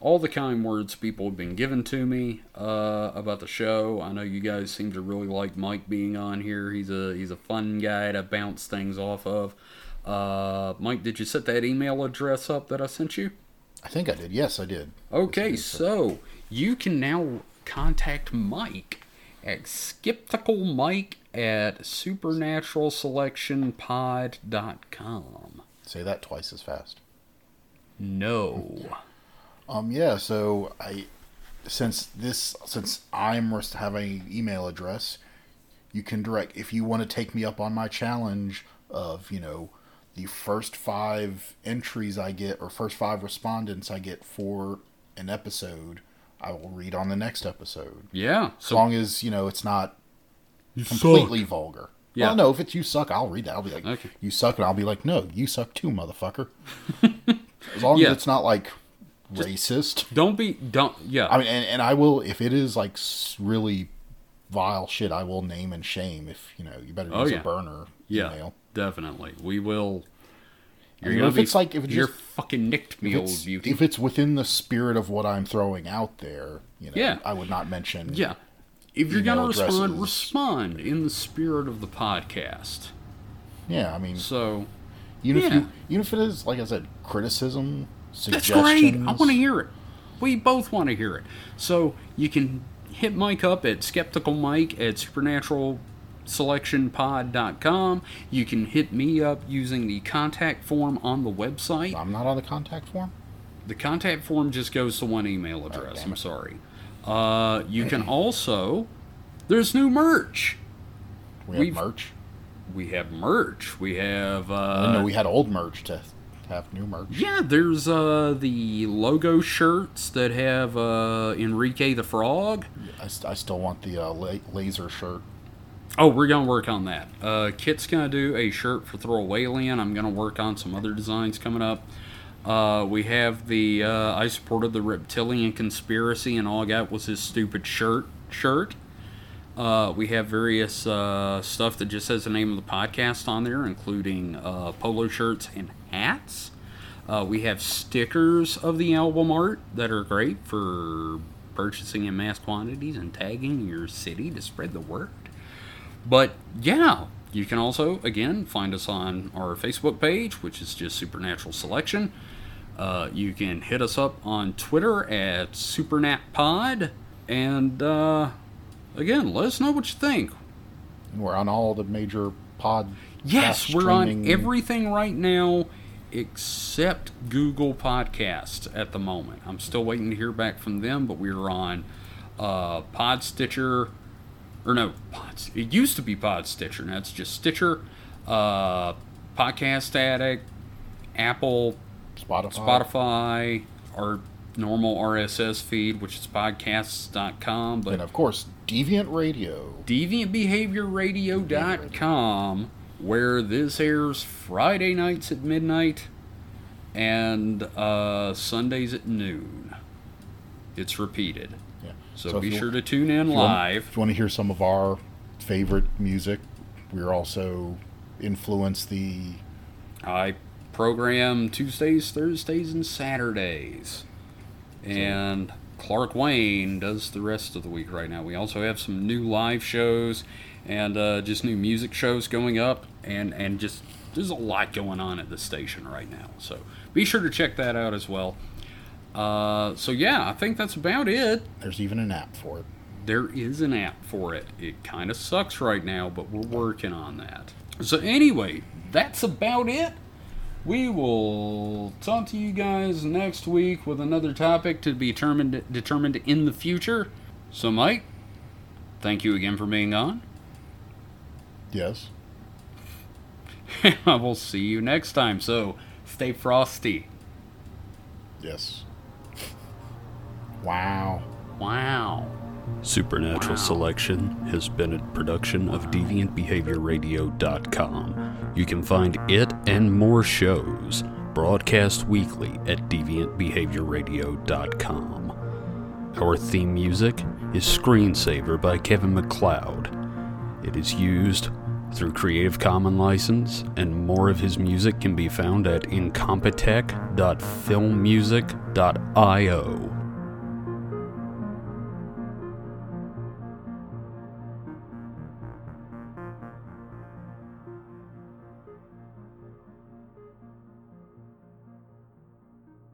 all the kind words people have been giving to me uh, about the show. I know you guys seem to really like Mike being on here. He's a he's a fun guy to bounce things off of. Uh, Mike, did you set that email address up that I sent you? I think I did. Yes, I did. Okay, so you can now contact Mike at skepticalmike at supernaturalselectionpod.com. Say that twice as fast. No. Um, yeah. So I, since this, since I'm having an email address, you can direct if you want to take me up on my challenge of you know the first five entries I get or first five respondents I get for an episode, I will read on the next episode. Yeah. As long as you know it's not you completely vulgar. Yeah. Well, no, if it's you suck, I'll read that. I'll be like, Okay. you suck, and I'll be like, no, you suck too, motherfucker. [laughs] as long Yeah. as it's not like racist. Don't be don't yeah. I mean, and, and I will if it is like really vile shit, I will name and shame. If you know, you better Oh, use yeah. a burner yeah. email. Definitely. We will I mean, gonna if be- it's like if it's you're just fucking nicked me, old beauty. if it's within the spirit of what I'm throwing out there, you know, Yeah. I would not mention. yeah. If you're gonna respond, addresses. respond in the spirit of the podcast. yeah. I mean, So even if yeah. you, even if it is like I said, criticism, That's suggestions. great. I want to hear it. We both want to hear it. So you can hit Mike up at Skeptical Mike at supernaturalselectionpod.com. You can hit me up using the contact form on the website. I'm not on the contact form. The contact form just goes to one email address. damn I'm sorry. Uh, you can also. There's new merch. We have We've- merch. We have merch. We have. Uh, know we had old merch to have new merch. Yeah, there's uh, the logo shirts that have uh, Enrique the Frog. I, st- I still want the uh, la- laser shirt. Oh, we're gonna work on that. Uh, Kit's gonna do a shirt for Throwaway Throwawayland. I'm gonna work on some other designs coming up. Uh, we have the uh, I supported the reptilian conspiracy, and all I got was his stupid shirt. Shirt. Uh, we have various uh, stuff that just says the name of the podcast on there, including uh, polo shirts and hats. Uh, we have stickers of the album art that are great for purchasing in mass quantities and tagging your city to spread the word. But yeah, you can also, again, find us on our Facebook page, which is just Supernatural Selection. Uh, you can hit us up on Twitter at SupernatPod. And uh, again, let us know what you think. We're on all the major pod. Yes, we're on everything right now except Google Podcasts at the moment. I'm still waiting to hear back from them, but we're on uh, Pod Stitcher, or no, Pod, it used to be Pod Stitcher. Now it's just Stitcher, uh, Podcast Addict, Apple, Spotify. Spotify, our normal RSS feed, which is podcasts.com, but And of course, Deviant Radio. deviantbehaviorradio.com where this airs Friday nights at midnight and uh, Sundays at noon. It's repeated. Yeah. So, be you- sure to tune in if you want- live. if you want to hear some of our favorite music, we're also influence the I program Tuesdays, Thursdays, and Saturdays. And Clark Wayne does the rest of the week right now. We also have some new live shows and uh, just new music shows going up, and, and just there's a lot going on at the station right now. So be sure to check that out as well. Uh, so, yeah, I think that's about it. there's even an app for it. There is an app for it. It kind of sucks right now, but we're working on that. So, anyway, that's about it. We will talk to you guys next week with another topic to be determined determined in the future. So, Mike, thank you again for being on. Yes. [laughs] I will see you next time. So, stay frosty. Yes. Wow. Wow. Supernatural Selection has been a production of DeviantBehaviorRadio.com. You can find it and more shows broadcast weekly at DeviantBehaviorRadio.com. Our theme music is Screensaver by Kevin MacLeod. It is used through Creative Commons license, and more of his music can be found at incompetech.filmmusic.io.